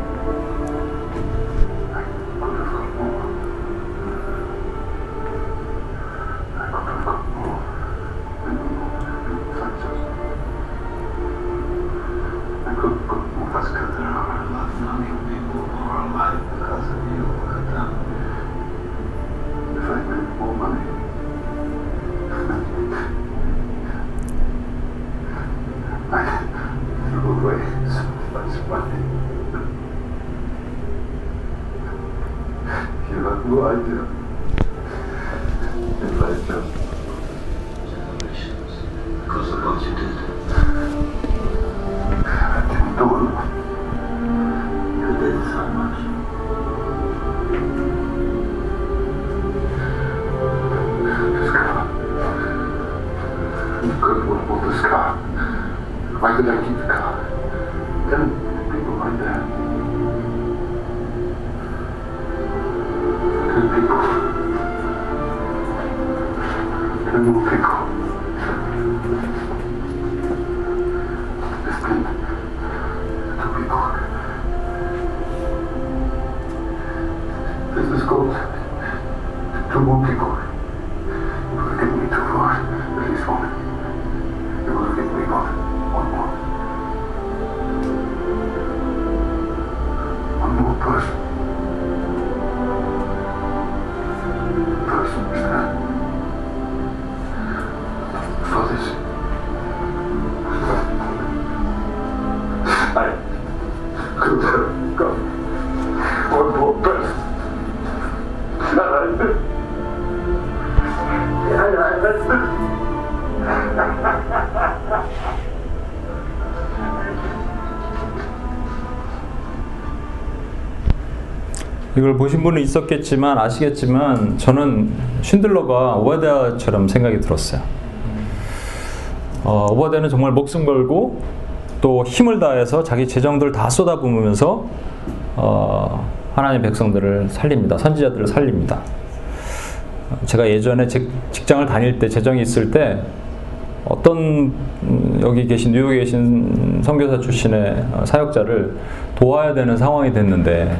이걸 보신 분은 있었겠지만 아시겠지만 저는 쉰들러가 오바댜처럼 생각이 들었어요. 어, 오바댜는 정말 목숨 걸고 또 힘을 다해서 자기 재정들을 다 쏟아부으면서 어, 하나님 백성들을 살립니다. 선지자들을 살립니다. 제가 예전에 직- 직장을 다닐 때 재정이 있을 때 어떤 음, 여기 계신 뉴욕에 계신 선교사 출신의 어, 사역자를 도와야 되는 상황이 됐는데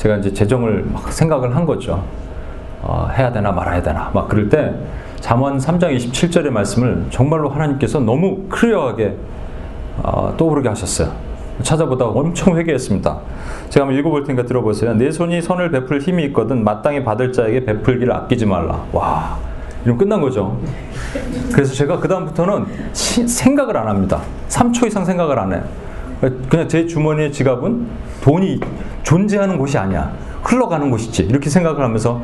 제가 이제 재정을 막 생각을 한 거죠. 어, 해야 되나 말아야 되나 막 그럴 때 잠언 3장 27절의 말씀을 정말로 하나님께서 너무 클리어하게 어, 떠오르게 하셨어요. 찾아보다가 엄청 회개했습니다. 제가 한번 읽어볼 테니까 들어보세요. 내 손이 선을 베풀 힘이 있거든 마땅히 받을 자에게 베풀기를 아끼지 말라. 와, 이러면 끝난 거죠. 그래서 제가 그 다음부터는 생각을 안 합니다. 3초 이상 생각을 안 해요. 그냥 제 주머니의 지갑은 돈이 존재하는 곳이 아니야. 흘러가는 곳이지. 이렇게 생각을 하면서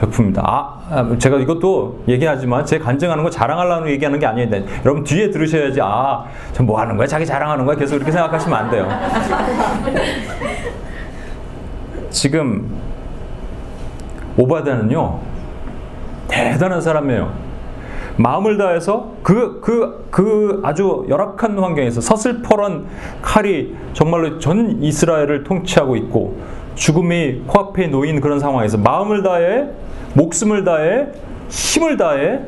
베풉니다. 아, 아, 제가 이것도 얘기하지만 제 간증하는 거 자랑하려고 얘기하는 게 아니에요. 여러분 뒤에 들으셔야지. 아, 저뭐 하는 거야? 자기 자랑하는 거야? 계속 이렇게 생각하시면 안 돼요. 지금 오바다는요 대단한 사람이에요. 마음을 다해서 그, 그, 그 아주 열악한 환경에서 서슬퍼런 칼이 정말로 전 이스라엘을 통치하고 있고 죽음이 코앞에 놓인 그런 상황에서 마음을 다해 목숨을 다해 힘을 다해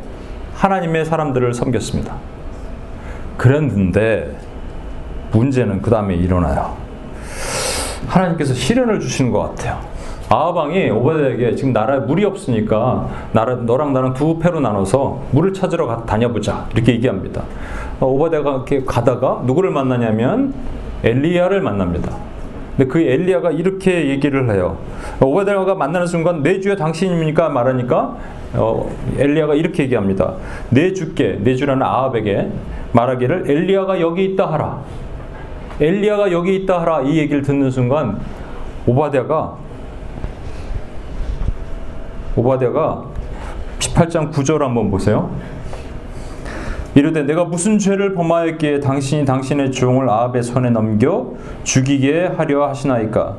하나님의 사람들을 섬겼습니다. 그랬는데 문제는 그 다음에 일어나요. 하나님께서 시련을 주시는 것 같아요. 아하방이 오바댜에게 지금 나라에 물이 없으니까 나라, 너랑 나랑 두 패로 나눠서 물을 찾으러 가, 다녀보자 이렇게 얘기합니다. 어, 오바댜가 이렇게 가다가 누구를 만나냐면 엘리야를 만납니다. 근데 그 엘리야가 이렇게 얘기를 해요. 오바댜가 만나는 순간 내 주여 당신입니까 말하니까 어, 엘리야가 이렇게 얘기합니다. 내 주께 내 주라는 아합에게 말하기를 엘리야가 여기 있다 하라. 엘리야가 여기 있다 하라 이 얘기를 듣는 순간 오바댜가 오바댜가 18장 9절 한번 보세요. 이르되 내가 무슨 죄를 범하였기에 당신이 당신의 종을 아합의 손에 넘겨 죽이게 하려 하시나이까.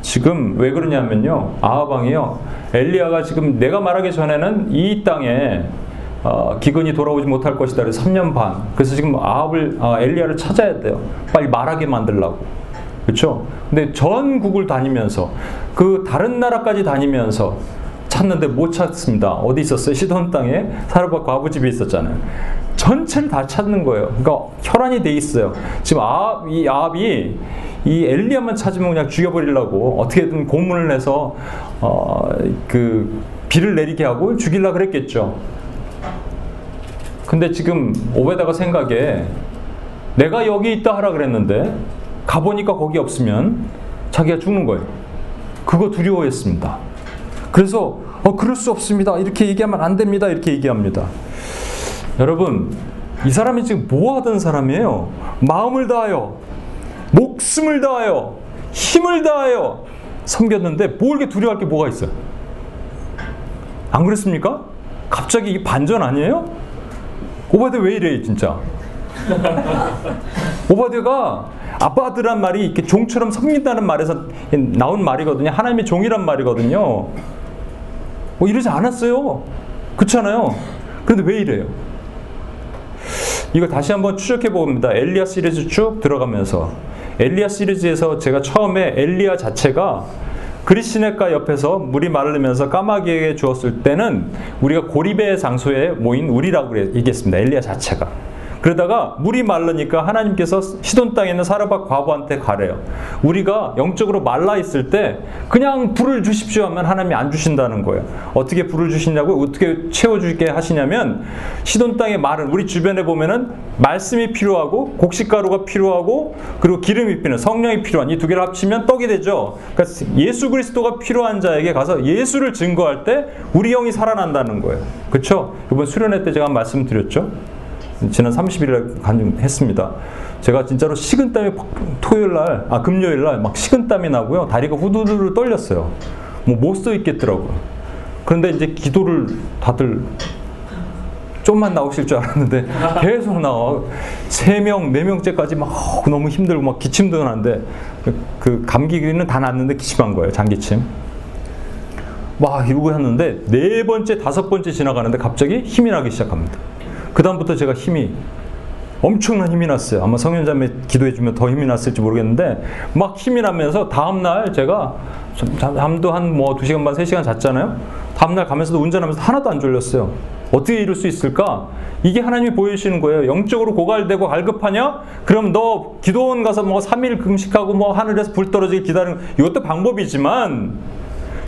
지금 왜 그러냐면요. 아합 왕이요. 엘리야가 지금 내가 말하기 전에는 이 땅에 어, 기근이 돌아오지 못할 것이다. 그래서 3년 반. 그래서 지금 아합을 어, 엘리야를 찾아야 돼요. 빨리 말하게 만들라고. 그렇죠? 근데 전국을 다니면서 그 다른 나라까지 다니면서 찾는데 못 찾습니다. 어디 있었어요? 시돈 땅에 사르밧 과부집이 있었잖아요. 전체를 다 찾는 거예요. 그러니까 혈안이 돼 있어요. 지금 아합, 이 아합이 이 엘리야만 찾으면 그냥 죽여버리려고 어떻게든 고문을 해서 어, 그 비를 내리게 하고 죽이려 그랬겠죠. 근데 지금 오베다가 생각에 내가 여기 있다 하라 그랬는데 가보니까 거기 없으면 자기가 죽는 거예요. 그거 두려워했습니다. 그래서 어 그럴 수 없습니다. 이렇게 얘기하면 안 됩니다. 이렇게 얘기합니다. 여러분 이 사람이 지금 뭐 하던 사람이에요? 마음을 다하여 목숨을 다하여 힘을 다하여 섬겼는데 뭐 이렇게 두려워할 게 뭐가 있어요? 안 그랬습니까? 갑자기 이 반전 아니에요? 오바데 왜 이래 진짜? (laughs) 오바데가 아빠들란 말이 이렇게 종처럼 섬긴다는 말에서 나온 말이거든요. 하나님의 종이란 말이거든요. 뭐 이러지 않았어요. 그렇잖아요. 그런데 왜 이래요? 이거 다시 한번 추적해 봅니다. 엘리야 시리즈 쭉 들어가면서 엘리야 시리즈에서 제가 처음에 엘리야 자체가 그리시네가 옆에서 물이 마르면서 까마귀에게 주었을 때는 우리가 고립의 장소에 모인 우리라고 얘기했습니다. 엘리야 자체가. 그러다가 물이 마르니까 하나님께서 시돈 땅에 있는 사르밧 과부한테 가래요. 우리가 영적으로 말라 있을 때 그냥 불을 주십시오 하면 하나님이 안 주신다는 거예요. 어떻게 불을 주시냐고 어떻게 채워 주게 하시냐면 시돈 땅에 마른 우리 주변에 보면은 말씀이 필요하고 곡식가루가 필요하고 그리고 기름이 필요한 성령이 필요한 이 두 개를 합치면 떡이 되죠. 그러니까 예수 그리스도가 필요한 자에게 가서 예수를 증거할 때 우리 영이 살아난다는 거예요. 그렇죠? 이번 수련회 때 제가 말씀드렸죠. 지난 30일에 간증했습니다. 제가 진짜로 식은땀이 토요일 날, 아 금요일 날 막 식은땀이 나고요. 다리가 후두두두 떨렸어요. 뭐못써 있겠더라고요. 그런데 이제 기도를 다들 좀만 나오실 줄 알았는데 (laughs) 계속 나와. 세 명, 네 명째까지 막 너무 힘들고 막 기침도 나는데 그 감기는 다 났는데 기침한 거예요. 장기침. 막 이러고 했는데 네 번째, 다섯 번째 지나가는데 갑자기 힘이 나기 시작합니다. 그다음부터 제가 힘이 엄청난 힘이 났어요. 아마 성현자매 기도해주면 더 힘이 났을지 모르겠는데 막 힘이 나면서 다음날 제가 잠도 한 뭐 2시간 반, 3시간 잤잖아요. 다음날 가면서도 운전하면서 하나도 안 졸렸어요. 어떻게 이럴 수 있을까? 이게 하나님이 보여주시는 거예요. 영적으로 고갈되고 갈급하냐? 그럼 너 기도원 가서 뭐 3일 금식하고 뭐 하늘에서 불 떨어지게 기다리는 이것도 방법이지만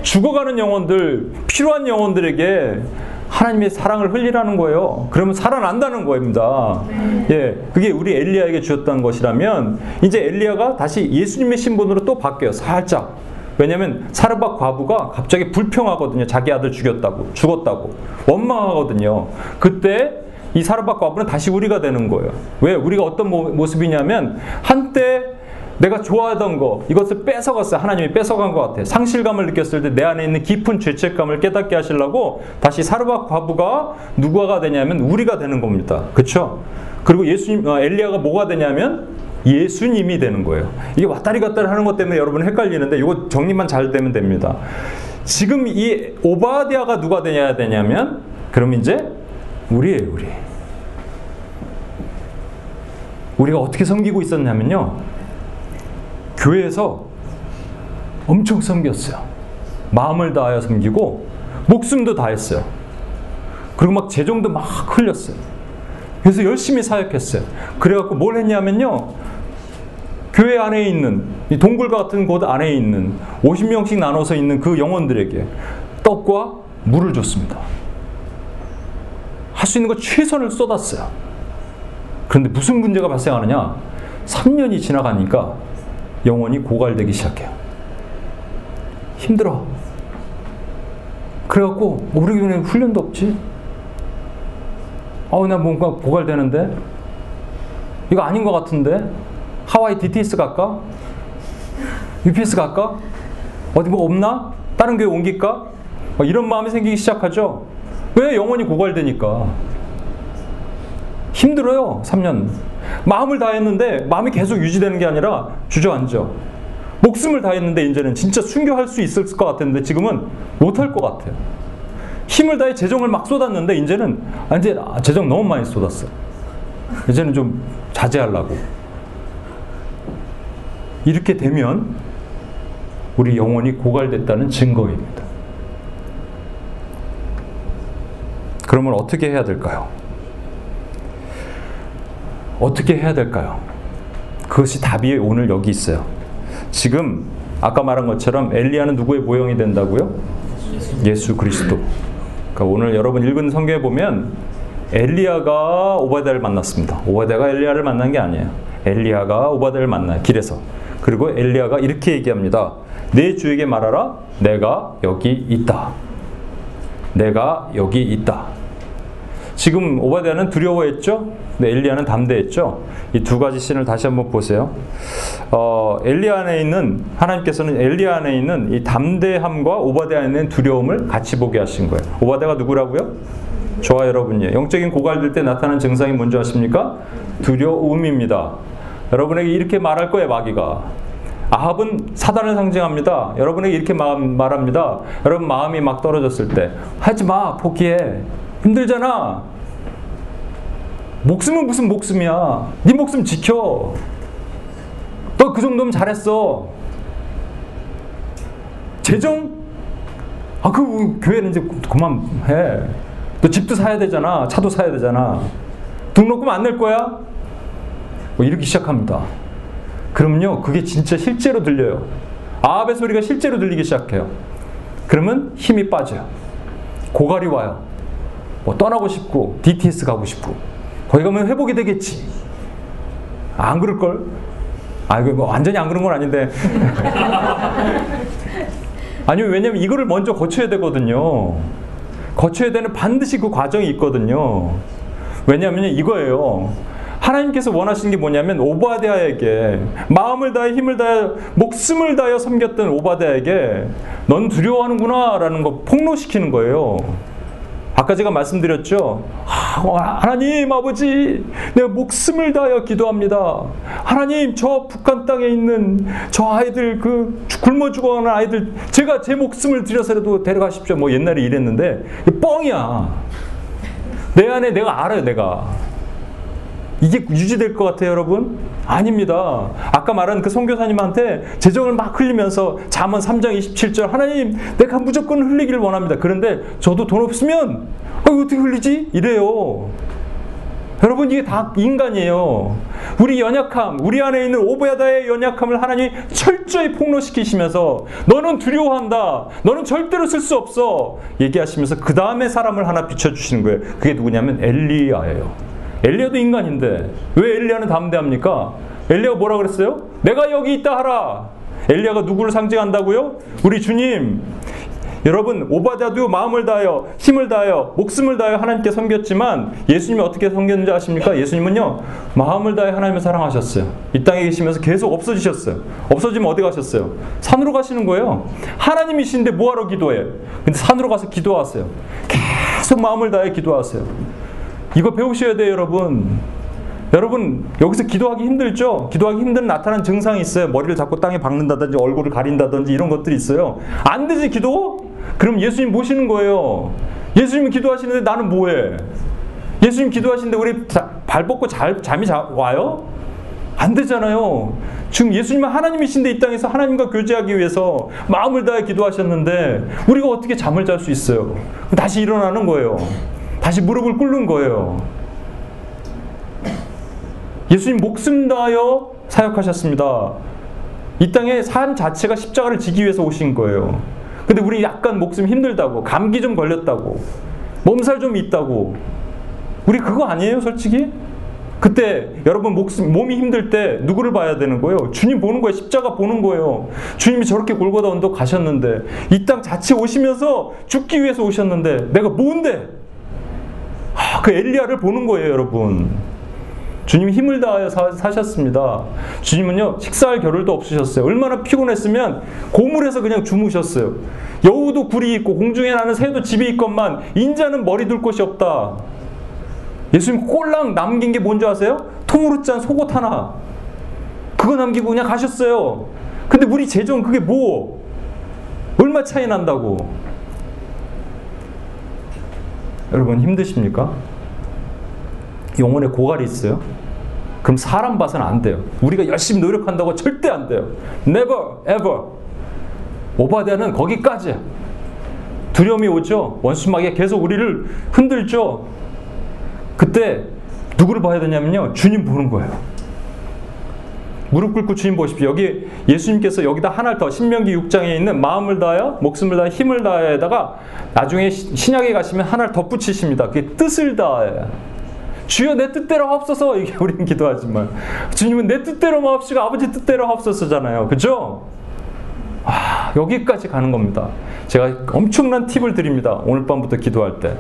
죽어가는 영혼들, 필요한 영혼들에게 하나님의 사랑을 흘리라는 거예요. 그러면 살아난다는 겁니다. 예, 그게 우리 엘리야에게 주었던 것이라면 이제 엘리야가 다시 예수님의 신분으로 또 바뀌어요. 살짝. 왜냐하면 사르밧 과부가 갑자기 불평하거든요. 자기 아들 죽였다고, 죽었다고 원망하거든요. 그때 이 사르밧 과부는 다시 우리가 되는 거예요. 왜? 우리가 어떤 모습이냐면 한때 내가 좋아하던 거 이것을 뺏어갔어요. 하나님이 뺏어간 것 같아요. 상실감을 느꼈을 때 내 안에 있는 깊은 죄책감을 깨닫게 하시려고 다시 사르밧 과부가 누구가 되냐면 우리가 되는 겁니다. 그렇죠? 그리고 예수님 어, 엘리야가 뭐가 되냐면 예수님이 되는 거예요. 이게 왔다리 갔다리 하는 것 때문에 여러분 헷갈리는데 이거 정리만 잘 되면 됩니다. 지금 이 오바디아가 누가 되냐 되냐면 그럼 이제 우리예요, 우리. 우리가 어떻게 섬기고 있었냐면요. 교회에서 엄청 섬겼어요. 마음을 다하여 섬기고 목숨도 다했어요. 그리고 막 재정도 막 흘렸어요. 그래서 열심히 사역했어요. 그래갖고 뭘 했냐면요. 교회 안에 있는 이 동굴과 같은 곳 안에 있는 50명씩 나눠서 있는 그 영혼들에게 떡과 물을 줬습니다. 할 수 있는 거 최선을 쏟았어요. 그런데 무슨 문제가 발생하느냐? 3년이 지나가니까 영혼이 고갈되기 시작해요. 힘들어. 그래갖고 우리 교회는 훈련도 없지. 어우 나 뭔가 고갈되는데 이거 아닌 것 같은데 하와이 DTS 갈까? UPS 갈까? 어디 뭐 없나? 다른 교회 옮길까? 이런 마음이 생기기 시작하죠. 왜 영혼이 고갈되니까 힘들어요. 3년. 마음을 다했는데 마음이 계속 유지되는 게 아니라 주저앉아. 목숨을 다했는데 이제는 진짜 순교할 수 있을 것 같았는데 지금은 못할 것 같아요. 힘을 다해 재정을 막 쏟았는데 이제는 아, 이제 재정 너무 많이 쏟았어. 이제는 좀 자제하려고. 이렇게 되면 우리 영혼이 고갈됐다는 증거입니다. 그러면 어떻게 해야 될까요? 어떻게 해야 될까요? 그것이 답이 오늘 여기 있어요. 지금 아까 말한 것처럼 엘리야는 누구의 모형이 된다고요? 예수 그리스도. 그러니까 오늘 여러분 읽은 성경에 보면 엘리야가 오바댜를 만났습니다. 오바댜가 엘리야를 만난 게 아니에요. 엘리야가 오바댜를 만나요. 길에서. 그리고 엘리야가 이렇게 얘기합니다. 내 주에게 말하라. 내가 여기 있다. 내가 여기 있다. 지금 오바댜는 두려워했죠? 근데 엘리야는 담대했죠? 이 두 가지 씬을 다시 한번 보세요. 어, 엘리 안에 있는 하나님께서는 엘리 안에 있는 이 담대함과 오바데 안에 있는 두려움을 같이 보게 하신 거예요. 오바데가 누구라고요? 저와 여러분이에요. 영적인 고갈될 때 나타나는 증상이 뭔지 아십니까? 두려움입니다. 여러분에게 이렇게 말할 거예요, 마귀가. 아합은 사단을 상징합니다. 여러분에게 이렇게 마, 말합니다. 여러분 마음이 막 떨어졌을 때 하지 마, 포기해. 힘들잖아. 목숨은 무슨 목숨이야? 네 목숨 지켜. 너 그 정도면 잘했어. 재정? 아, 그 교회는 이제 그만해. 너 집도 사야 되잖아. 차도 사야 되잖아. 등록금 안 낼 거야? 뭐 이렇게 시작합니다. 그러면요, 그게 진짜 실제로 들려요. 아합의 소리가 실제로 들리기 시작해요. 그러면 힘이 빠져요. 고갈이 와요. 뭐 떠나고 싶고, DTS 가고 싶고. 거기 가면 회복이 되겠지. 안 그럴걸? 아, 이거 뭐 완전히 안 그런 건 아닌데. (laughs) 아니요, 왜냐면 이거를 먼저 거쳐야 되거든요. 거쳐야 되는 반드시 그 과정이 있거든요. 왜냐하면 이거예요. 하나님께서 원하시는 게 뭐냐면 오바데아에게 마음을 다해 힘을 다해 목숨을 다해 섬겼던 오바데아에게 넌 두려워하는구나라는 거 폭로시키는 거예요. 아까 제가 말씀드렸죠. 아, 하나님 아버지 내가 목숨을 다하여 기도합니다. 하나님 저 북한 땅에 있는 저 아이들 그 굶어 죽어가는 아이들 제가 제 목숨을 들여서라도 데려가십시오. 뭐 옛날에 이랬는데 뻥이야. 내 안에 내가 알아요 내가. 이게 유지될 것 같아요, 여러분? 아닙니다. 아까 말한 그 선교사님한테 재정을 막 흘리면서 잠언 3장 27절 하나님 내가 무조건 흘리기를 원합니다. 그런데 저도 돈 없으면 어, 어떻게 흘리지? 이래요. 여러분 이게 다 인간이에요. 우리 연약함, 우리 안에 있는 오베다의 연약함을 하나님이 철저히 폭로시키시면서 너는 두려워한다. 너는 절대로 쓸 수 없어. 얘기하시면서 그 다음에 사람을 하나 비춰주시는 거예요. 그게 누구냐면 엘리야예요. 엘리야도 인간인데 왜 엘리야는 담대합니까? 엘리야가 뭐라 그랬어요? 내가 여기 있다 하라. 엘리야가 누구를 상징한다고요? 우리 주님. 여러분 오바다도 마음을 다하여 힘을 다하여 목숨을 다하여 하나님께 섬겼지만 예수님이 어떻게 섬겼는지 아십니까? 예수님은요 마음을 다해 하나님을 사랑하셨어요. 이 땅에 계시면서 계속 없어지셨어요. 없어지면 어디 가셨어요? 산으로 가시는 거예요. 하나님이신데 뭐하러 기도해? 근데 산으로 가서 기도하세요. 계속 마음을 다해 기도하세요. 이거 배우셔야 돼요, 여러분. 여러분 여기서 기도하기 힘들죠? 기도하기 힘든 나타난 증상이 있어요. 머리를 잡고 땅에 박는다든지 얼굴을 가린다든지 이런 것들이 있어요. 안 되지 기도? 그럼 예수님 모시는 거예요. 예수님 기도하시는데 나는 뭐해? 예수님 기도하시는데 우리 자, 발 뻗고 잘, 잠이 자, 와요? 안 되잖아요. 지금 예수님은 하나님이신데 이 땅에서 하나님과 교제하기 위해서 마음을 다해 기도하셨는데 우리가 어떻게 잠을 잘 수 있어요? 다시 일어나는 거예요. 다시 무릎을 꿇는 거예요. 예수님 목숨 다하여 사역하셨습니다. 이 땅에 삶 자체가 십자가를 지기 위해서 오신 거예요. 근데 우리 약간 목숨 힘들다고, 감기 좀 걸렸다고, 몸살 좀 있다고. 우리 그거 아니에요, 솔직히? 그때 여러분 목숨, 몸이 힘들 때 누구를 봐야 되는 거예요? 주님 보는 거예요. 십자가 보는 거예요. 주님이 저렇게 골고다 언덕 가셨는데 이 땅 자체 오시면서 죽기 위해서 오셨는데 내가 뭔데? 아, 그 엘리야를 보는 거예요, 여러분. 주님 힘을 다하여 사, 셨습니다 주님은요 식사할 겨를도 없으셨어요. 얼마나 피곤했으면 고물에서 그냥 주무셨어요. 여우도 굴이 있고 공중에 나는 새도 집이 있건만 인자는 머리 둘 곳이 없다. 예수님 꼴랑 남긴 게 뭔지 아세요? 통으로 짠 속옷 하나. 그거 남기고 그냥 가셨어요. 근데 우리 재정 그게 뭐? 얼마 차이 난다고? 여러분 힘드십니까? 영혼에 고갈이 있어요? 그럼 사람 봐서는 안 돼요. 우리가 열심히 노력한다고 절대 안 돼요. Never, ever. 오바데는 거기까지야. 두려움이 오죠. 원수마귀가 계속 우리를 흔들죠. 그때 누구를 봐야 되냐면요. 주님 보는 거예요. 무릎 꿇고 주님 보십시오. 여기 예수님께서 여기다 하나를 더 신명기 6장에 있는 마음을 다하여 목숨을 다하여 힘을 다하여다가 나중에 신약에 가시면 하나를 덧붙이십니다. 그게 뜻을 다하여. 주여 내 뜻대로 하옵소서 이게 (laughs) 우리는 기도하지만 주님은 내 뜻대로 마옵시고 아버지 뜻대로 하옵소서잖아요. 그죠? 아, 여기까지 가는 겁니다. 제가 엄청난 팁을 드립니다. 오늘 밤부터 기도할 때.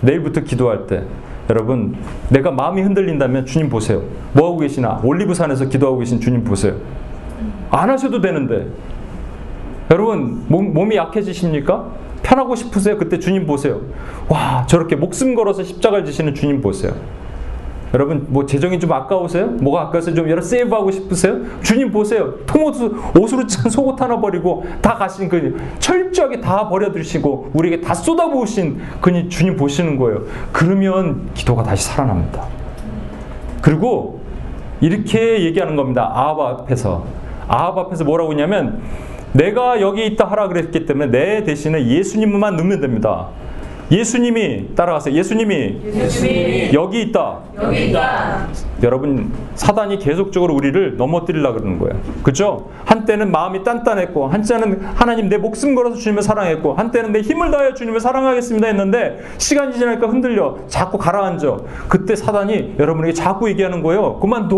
내일부터 기도할 때. 여러분 내가 마음이 흔들린다면 주님 보세요. 뭐 하고 계시나? 올리브산에서 기도하고 계신 주님 보세요. 안 하셔도 되는데 여러분 몸, 몸이 약해지십니까? 편하고 싶으세요? 그때 주님 보세요. 와 저렇게 목숨 걸어서 십자가를 지시는 주님 보세요. 여러분 뭐 재정이 좀 아까우세요? 뭐가 아까워서 좀 여러 세이브하고 싶으세요? 주님 보세요. 통옷 옷으로 찬 속옷 하나 버리고 다 가신 그 철저하게 다 버려두시고 우리에게 다 쏟아부으신 그 주님 보시는 거예요. 그러면 기도가 다시 살아납니다. 그리고 이렇게 얘기하는 겁니다. 아합 앞에서 아합 앞에서 뭐라고 했냐면 내가 여기 있다 하라 그랬기 때문에 내 대신에 예수님만 넣으면 됩니다. 예수님이 따라가세요. 예수님이 예수님이 여기 있다. 여기 있다. 여러분 사단이 계속적으로 우리를 넘어뜨리려 그러는 거예요. 그죠? 한때는 마음이 단단했고 한때는 하나님 내 목숨 걸어서 주님을 사랑했고 한때는 내 힘을 다하여 주님을 사랑하겠습니다 했는데 시간이 지나니까 흔들려 자꾸 가라앉아. 그때 사단이 여러분에게 자꾸 얘기하는 거예요. 그만둬.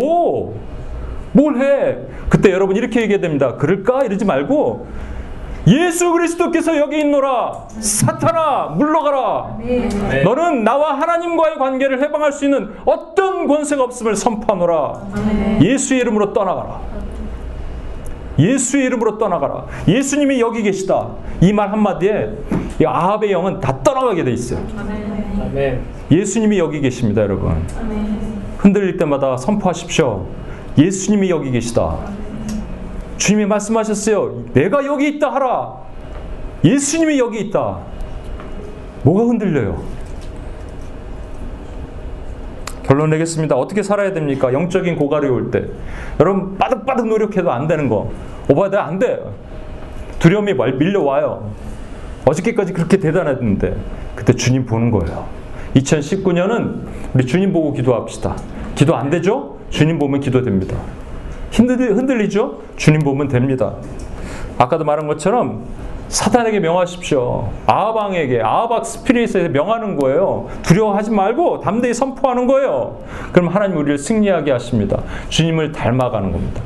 뭘 해? 그때 여러분 이렇게 얘기해야 됩니다. 그럴까? 이러지 말고 예수 그리스도께서 여기 있노라. 사탄아 물러가라. 너는 나와 하나님과의 관계를 해방할 수 있는 어떤 권세가 없음을 선포하노라. 예수의 이름으로 떠나가라. 예수의 이름으로 떠나가라. 예수님이 여기 계시다. 이 말 한마디에 이 아합의 영은 다 떠나가게 돼 있어요. 예수님이 여기 계십니다, 여러분. 흔들릴 때마다 선포하십시오. 예수님이 여기 계시다. 주님이 말씀하셨어요. 내가 여기 있다 하라. 예수님이 여기 있다. 뭐가 흔들려요? 결론 내겠습니다. 어떻게 살아야 됩니까? 영적인 고갈이 올 때. 여러분, 빠득빠득 노력해도 안 되는 거. 오바야 안 돼. 두려움이 말- 밀려와요. 어저께까지 그렇게 대단했는데, 그때 주님 보는 거예요. 2019년은 우리 주님 보고 기도합시다. 기도 안 되죠? 주님 보면 기도됩니다. 흔들리, 흔들리 죠? 주님 보면 됩니다. 아까도 말한 것처럼 사탄에게 명하십시오. 아합왕에게 아합악 스피릿에 명하는 거예요. 두려워하지 말고 담대히 선포하는 거예요. 그럼 하나님 우리를 승리하게 하십니다. 주님을 닮아가는 겁니다.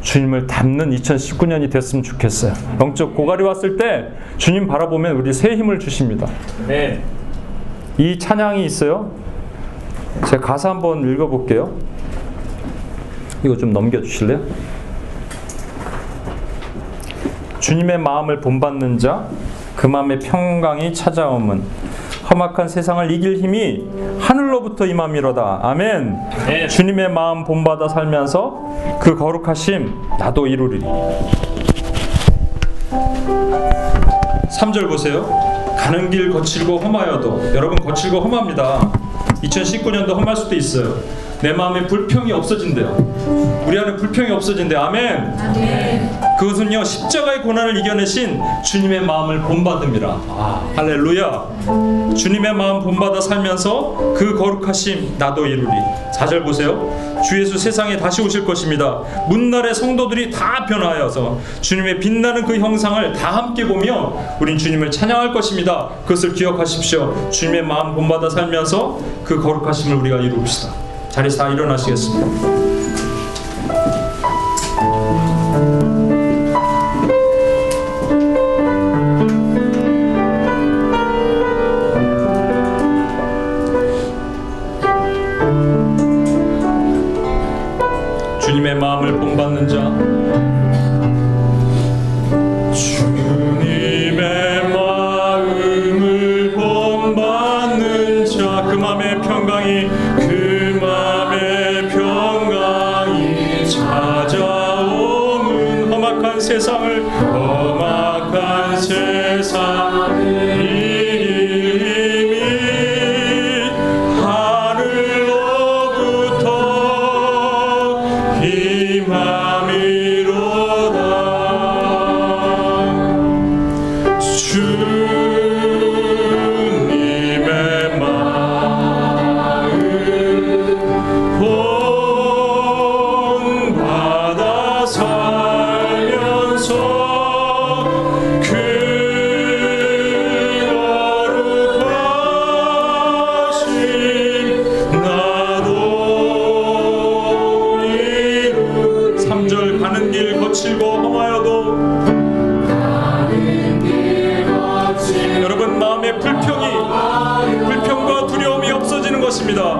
주님을 닮는 2019년이 됐으면 좋겠어요. 영적 고갈이 왔을 때 주님 바라보면 우리 새 힘을 주십니다. 아멘. 이 찬양이 있어요. 제가 가사 한번 읽어볼게요. 이거 좀 넘겨주실래요? 주님의 마음을 본받는 자, 그 마음의 평강이 찾아옴은 험악한 세상을 이길 힘이 하늘로부터 임함이로다. 아멘. 네. 주님의 마음 본받아 살면서 그 거룩하심 나도 이루리리. 3절 보세요. 가는 길 거칠고 험하여도 여러분 거칠고 험합니다. 2019년도 험할 수도 있어요. 내 마음에 불평이 없어진대요. 우리 안에 불평이 없어진대요. 아멘. 그것은요 십자가의 고난을 이겨내신 주님의 마음을 본받음이라. 아, 할렐루야. 주님의 마음 본받아 살면서 그 거룩하심 나도 이루리. 4절 보세요. 주 예수 세상에 다시 오실 것입니다. 문날의 성도들이 다 변화하여서 주님의 빛나는 그 형상을 다 함께 보며 우린 주님을 찬양할 것입니다. 그것을 기억하십시오. 주님의 마음 본받아 살면서 그 거룩하심을 우리가 이루읍시다. 자리에서 다 일어나시겠습니다. 거칠고 험하여도 여러분 마음의 불평이 불평과 두려움이 없어지는 것입니다.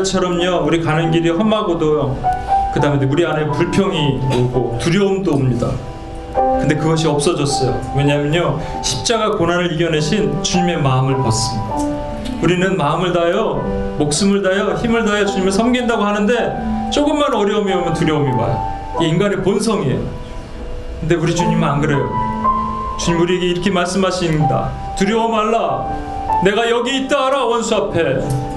오베델처럼요 우리 가는 길이 험하고도요 그 다음에 우리 안에 불평이 오고 두려움도 옵니다. 근데 그것이 없어졌어요. 왜냐하면요 십자가 고난을 이겨내신 주님의 마음을 벗습니다. 우리는 마음을 다하여 목숨을 다하여 힘을 다하여 주님을 섬긴다고 하는데 조금만 어려움이 오면 두려움이 와요. 이게 인간의 본성이에요. 근데 우리 주님은 안 그래요. 주님 우리에게 이렇게 말씀하십니다. 두려워 말라. 내가 여기 있다 하라 원수 앞에.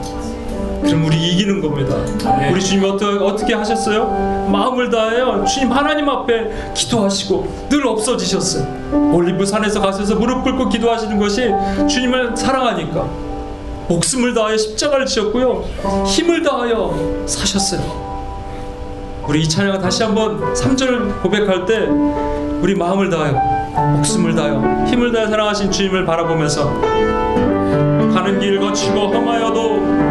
그럼 우리 이기는 겁니다. 우리 주님 어떻게, 어떻게 하셨어요? 마음을 다하여 주님 하나님 앞에 기도하시고 늘 없어지셨어요. 올리브 산에서 가셔서 무릎 꿇고 기도하시는 것이 주님을 사랑하니까 목숨을 다하여 십자가를 지었고요. 힘을 다하여 사셨어요. 우리 이 찬양 다시 한번 3절 고백할 때 우리 마음을 다하여 목숨을 다하여 힘을 다하여 사랑하신 주님을 바라보면서 가는 길 거치고 험하여도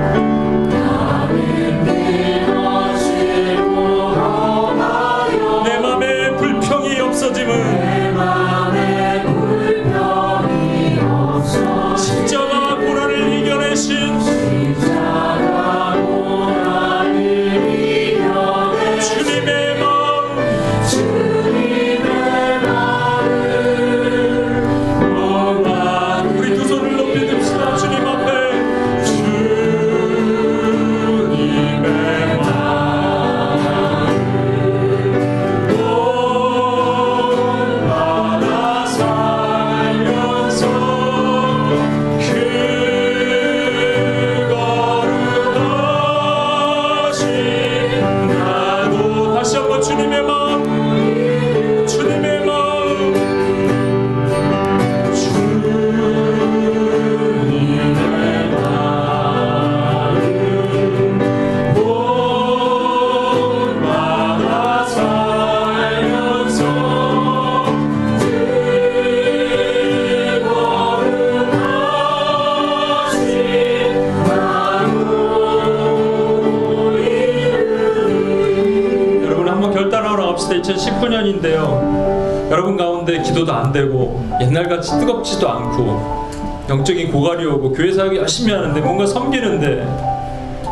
안 되고 옛날같이 뜨겁지도 않고 영적인 고갈이 오고 교회 사역이 열심히 하는데 뭔가 섬기는데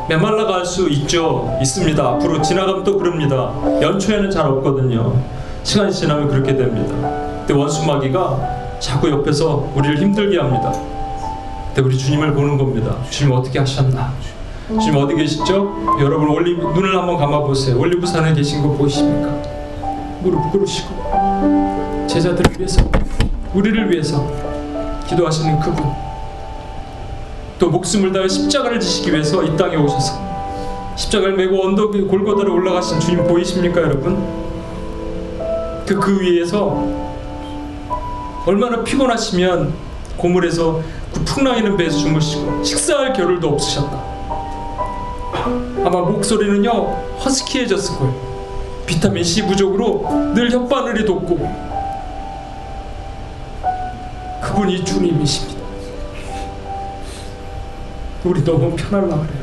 메말라갈 수 있죠. 있습니다. 앞으로 지나가면 또 그럽니다. 연초에는 잘 없거든요. 시간이 지나면 그렇게 됩니다. 근데 원수마귀가 자꾸 옆에서 우리를 힘들게 합니다. 근데 우리 주님을 보는 겁니다. 주님 어떻게 하셨나? 주님 어디 계시죠? 여러분 올리브 눈을 한번 감아 보세요. 올리브산에 계신 거 보이십니까? 무릎 꿇으시고 제자들을 위해서 우리를 위해서 기도하시는 그분 또 목숨을 다해 십자가를 지시기 위해서 이 땅에 오셔서 십자가를 메고 언덕 위 골고다로 올라가신 주님 보이십니까 여러분? 그, 그 위에서 얼마나 피곤하시면 고물에서 그 풍랑이는 배에서 주무시고 식사할 겨를도 없으셨다 아마 목소리는요 허스키해졌을 거예요 비타민 C 부족으로 늘 혓바늘이 돋고 그분이 주님이십니다. 우리 너무 편할라 그래요.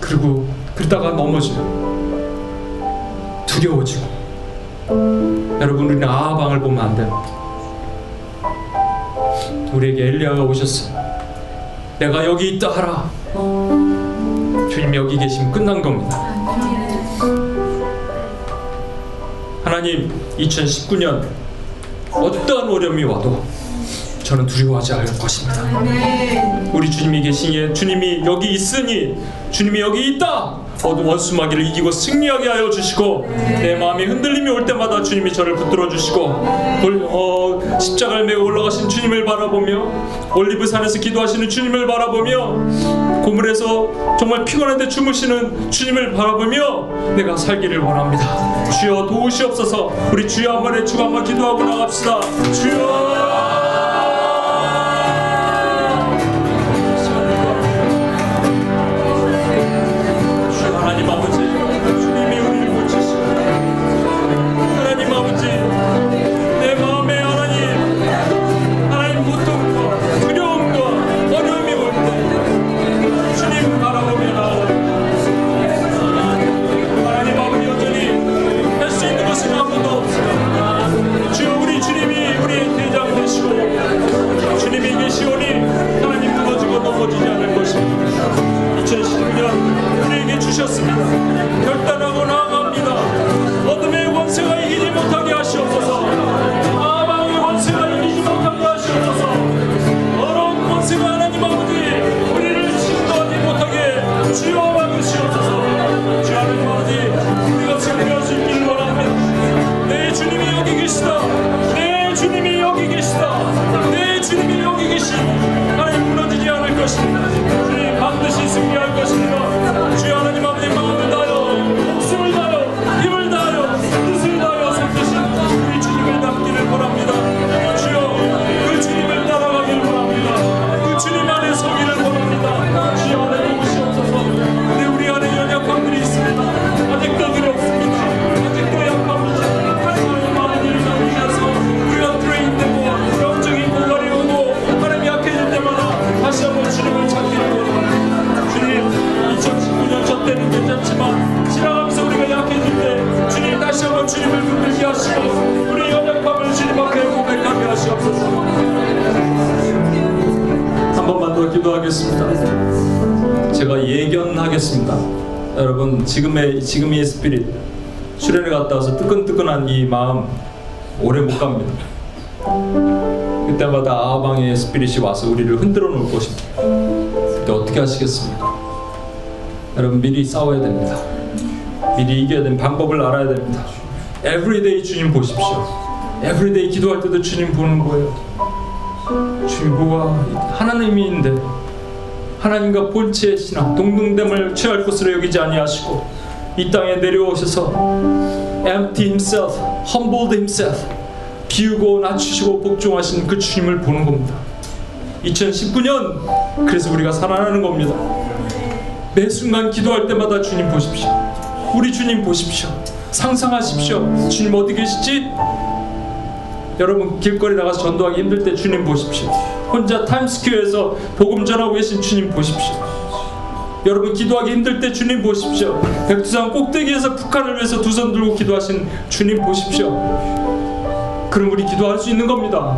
그리고 그러다가 넘어져요 두려워지고 여러분 우리는 아방을 보면 안 돼요 우리에게 엘리야가 오셨어요. 내가 여기 있다 하라. 주님 여기 계시면 끝난 겁니다. 하나님 2019년 어떠한 어려움이 와도 저는 두려워하지 않을 것입니다. 우리 주님이 계시기에 주님이 여기 있으니 주님이 여기 있다. 원수마귀를 이기고 승리하게 하여 주시고 내 마음이 흔들림이 올 때마다 주님이 저를 붙들어 주시고 돌- 어, 십자가를 메고 올라가신 주님을 바라보며 올리브산에서 기도하시는 주님을 바라보며 고물에서 정말 피곤한데 주무시는 주님을 바라보며 내가 살기를 원합니다. 주여 도우시옵소서. 우리 주여 한 번에 주가 한번 기도하고 나갑시다. 주여 한 번만 더 기도하겠습니다. 제가 예견하겠습니다. 여러분 지금의 지금 이 spirit 수련회 갔다 와서 뜨끈뜨끈한 이 마음 오래 못 갑니다. 그때마다 아방의 spirit이 와서 우리를 흔들어 놓을 것입니다. 그때 어떻게 하시겠습니까? 여러분 미리 싸워야 됩니다. 미리 이겨야 되는 방법을 알아야 됩니다. every day 주님 보십시오. every day 기도할 때도 주님 보는 거예요. 주님 보아 하나님인데 하나님과 본체이시나 동등됨을 취할 것으로 여기지 아니하시고 이 땅에 내려오셔서 empty himself, humbled himself 비우고 낮추시고 복종하신 그 주님을 보는 겁니다. 2019년 그래서 우리가 살아나는 겁니다. 매 순간 기도할 때마다 주님 보십시오. 우리 주님 보십시오. 상상하십시오. 주님 어디 계시지? 여러분 길거리 나가서 전도하기 힘들 때 주님 보십시오. 혼자 타임스퀘어에서 복음 전하고 계신 주님 보십시오. 여러분 기도하기 힘들 때 주님 보십시오. 백두산 꼭대기에서 북한을 위해서 두 손 들고 기도하신 주님 보십시오. 그럼 우리 기도할 수 있는 겁니다.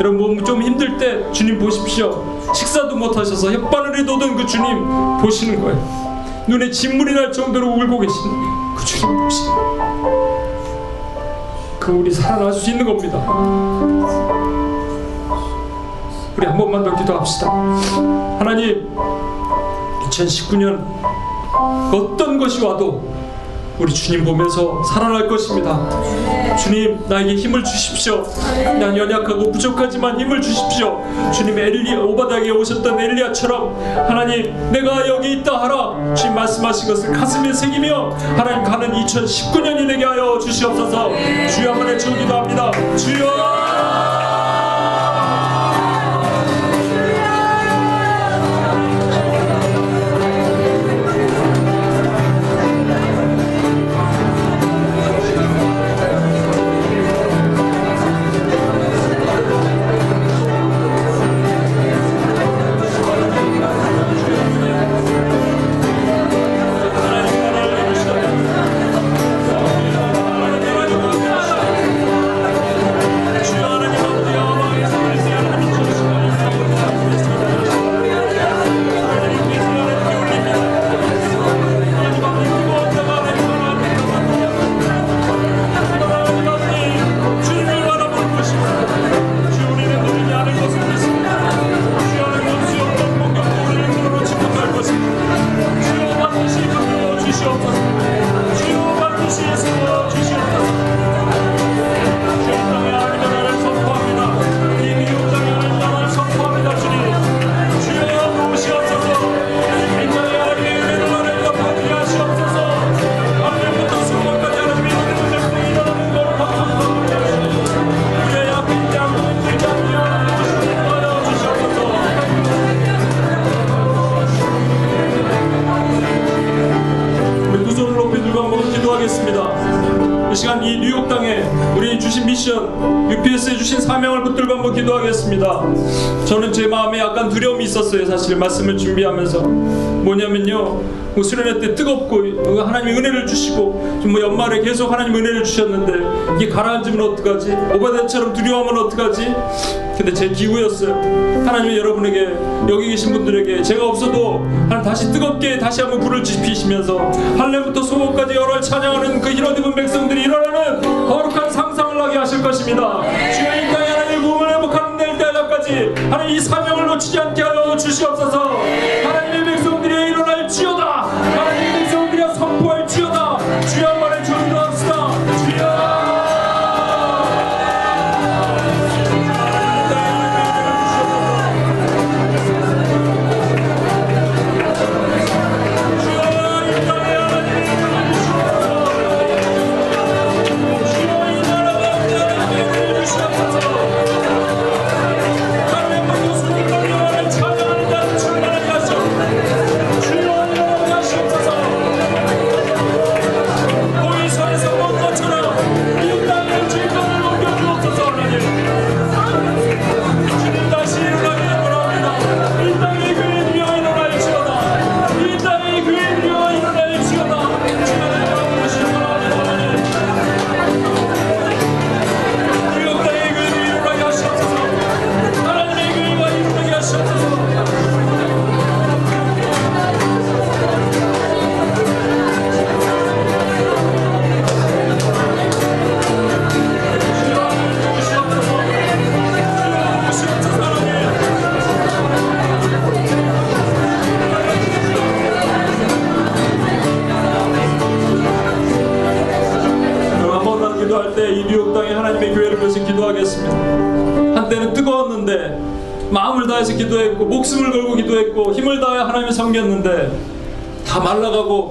여러분 몸 좀 힘들 때 주님 보십시오. 식사도 못 하셔서 혓바늘이 돋은 그 주님 보시는 거예요. 눈에 진물이 날 정도로 울고 계신 그 주님 보시는. 그 우리 살아날 수 있는 겁니다. 우리 한 번만 더 기도합시다. 하나님, 2019년 어떤 것이 와도 우리 주님 보면서 살아날 것입니다. 주님, 나에게 힘을 주십시오. 난 연약하고 부족하지만 힘을 주십시오. 주님, 엘리 오바닥에 오셨던 엘리야처럼 하나님, 내가 여기 있다 하라. 주님 말씀하신 것을 가슴에 새기며 하나님 가는 2019년이 되게 하여 주시옵소서. 주여 한번 외쳐 기도 합니다. 주여. 주여 있었어요. 사실 말씀을 준비하면서 뭐냐면요, 뭐 수련회 때 뜨겁고 하나님이 은혜를 주시고 좀뭐 연말에 계속 하나님 은혜를 주셨는데 이게 가라앉으면 어떡하지? 오바데처럼 두려워하면 어떡하지? 근데 제 기우였어요. 하나님이 여러분에게 여기 계신 분들에게 제가 없어도 하나님 다시 뜨겁게 다시 한번 불을 지피시면서 할례부터 소고까지 열월 찬양하는 그 입은 백성들이 일어나는 거룩한 상상을 하게 하실 것입니다. 주여 이 땅에 하나님 이 사명을 놓치지 않게 하여 주시옵소서.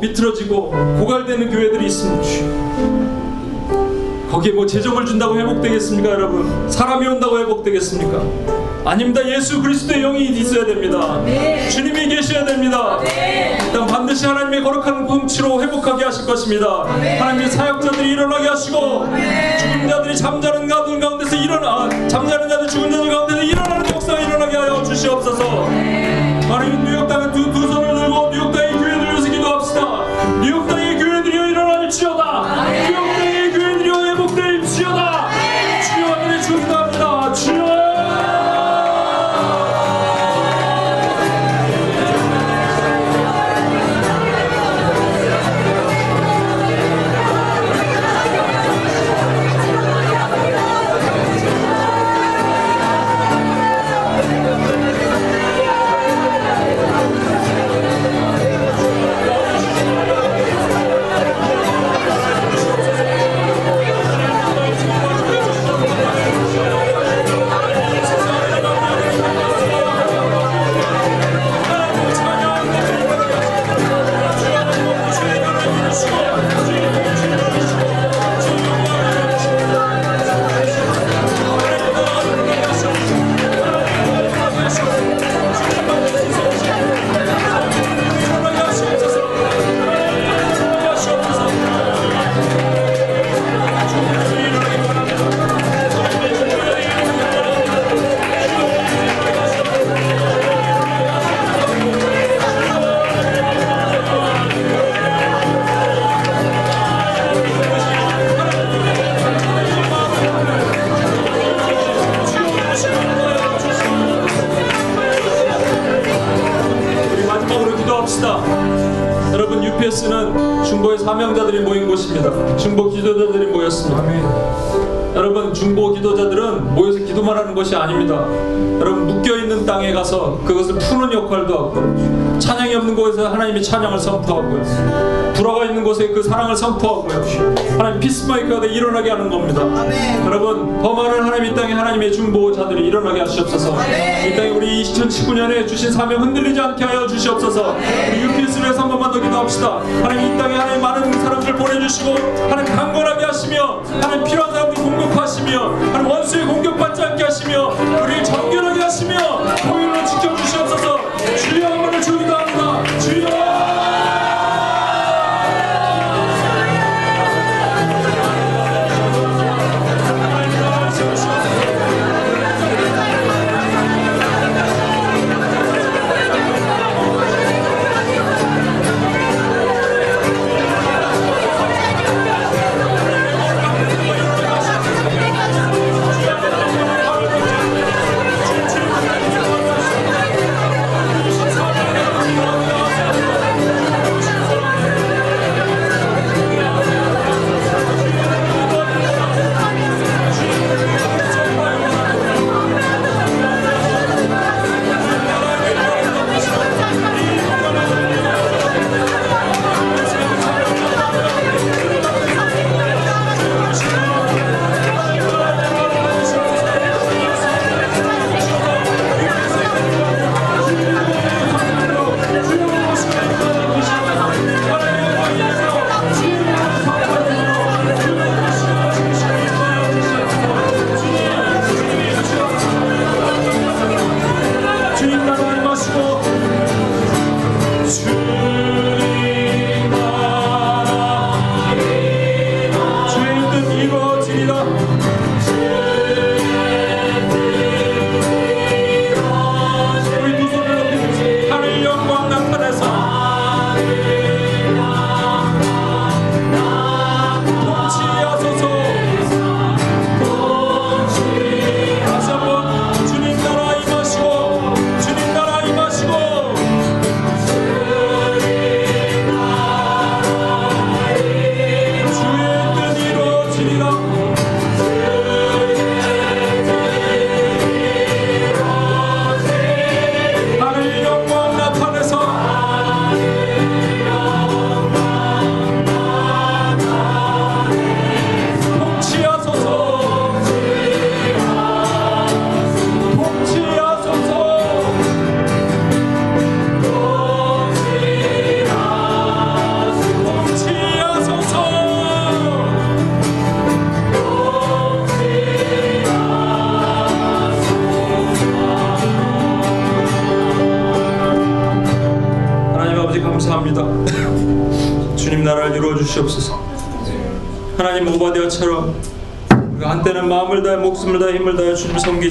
비틀어지고 고갈되는 교회들이 있습니다. 거기에 뭐 재정을 준다고 회복되겠습니까, 여러분? 사람이 온다고 회복되겠습니까? 아닙니다. 예수 그리스도의 영이 있어야 됩니다. 주님이 계셔야 됩니다. 일단 반드시 하나님의 거룩한 품치로 회복하게 하실 것입니다. 하나님의 사역자들이 일어나게 하시고 죽은 자들이 잠자는 가운 가운데서 일어나 잠자는 자들 죽은 자들 가운데서 일어나는 역사가 일어나게 하여 주시옵소서. 하나님 뉴욕 땅에 두, 두 손을 것이 아닙니다. 여러분 묶여 있는 땅에 가서 그것을 푸는 역할도 하고 찬양이 없는 곳에서 하나님의 찬양을 선포하고요. 불화가 있는 곳에 그 사랑을 선포하고요. 하나님 피스마이커가 돼 일어나게 하는 겁니다. 여러분 더 많은 하나님 이 땅에 하나님의 중보자들이 일어나게 하시옵소서. 이 땅에 우리 2019년에 주신 사명 흔들리지 않게 하여 주시옵소서. 우리 UPS를 위해서 한 번만 더 기도합시다. 하나님 이 땅에 하나님 많은 사람들 보내주시고 하나님 강건하게 하시며 하나님 사람들 공격하시며 원수의 공격받지 않게 하시며 우리를 정결하게 하시며 보일로 지켜주시옵소서.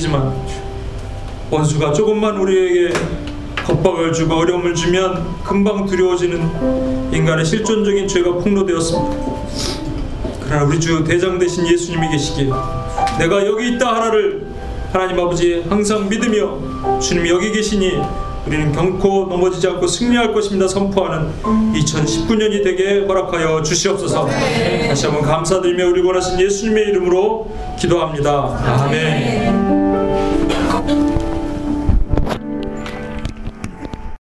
주님 섬기지만 원수가 조금만 우리에게 겁박을 주고 어려움을 주면 금방 두려워지는 인간의 실존적인 죄가 폭로되었습니다. 그러나 우리 주 대장 되신 예수님이 계시기에 내가 여기 있다 하나를 하나님 아버지 항상 믿으며 주님이 여기 계시니 우리는 결코 넘어지지 않고 승리할 것입니다 선포하는 2019년이 되게 허락하여 주시옵소서. 다시 한번 감사드리며 우리 원하신 예수님의 이름으로 기도합니다. 아멘 Thank you.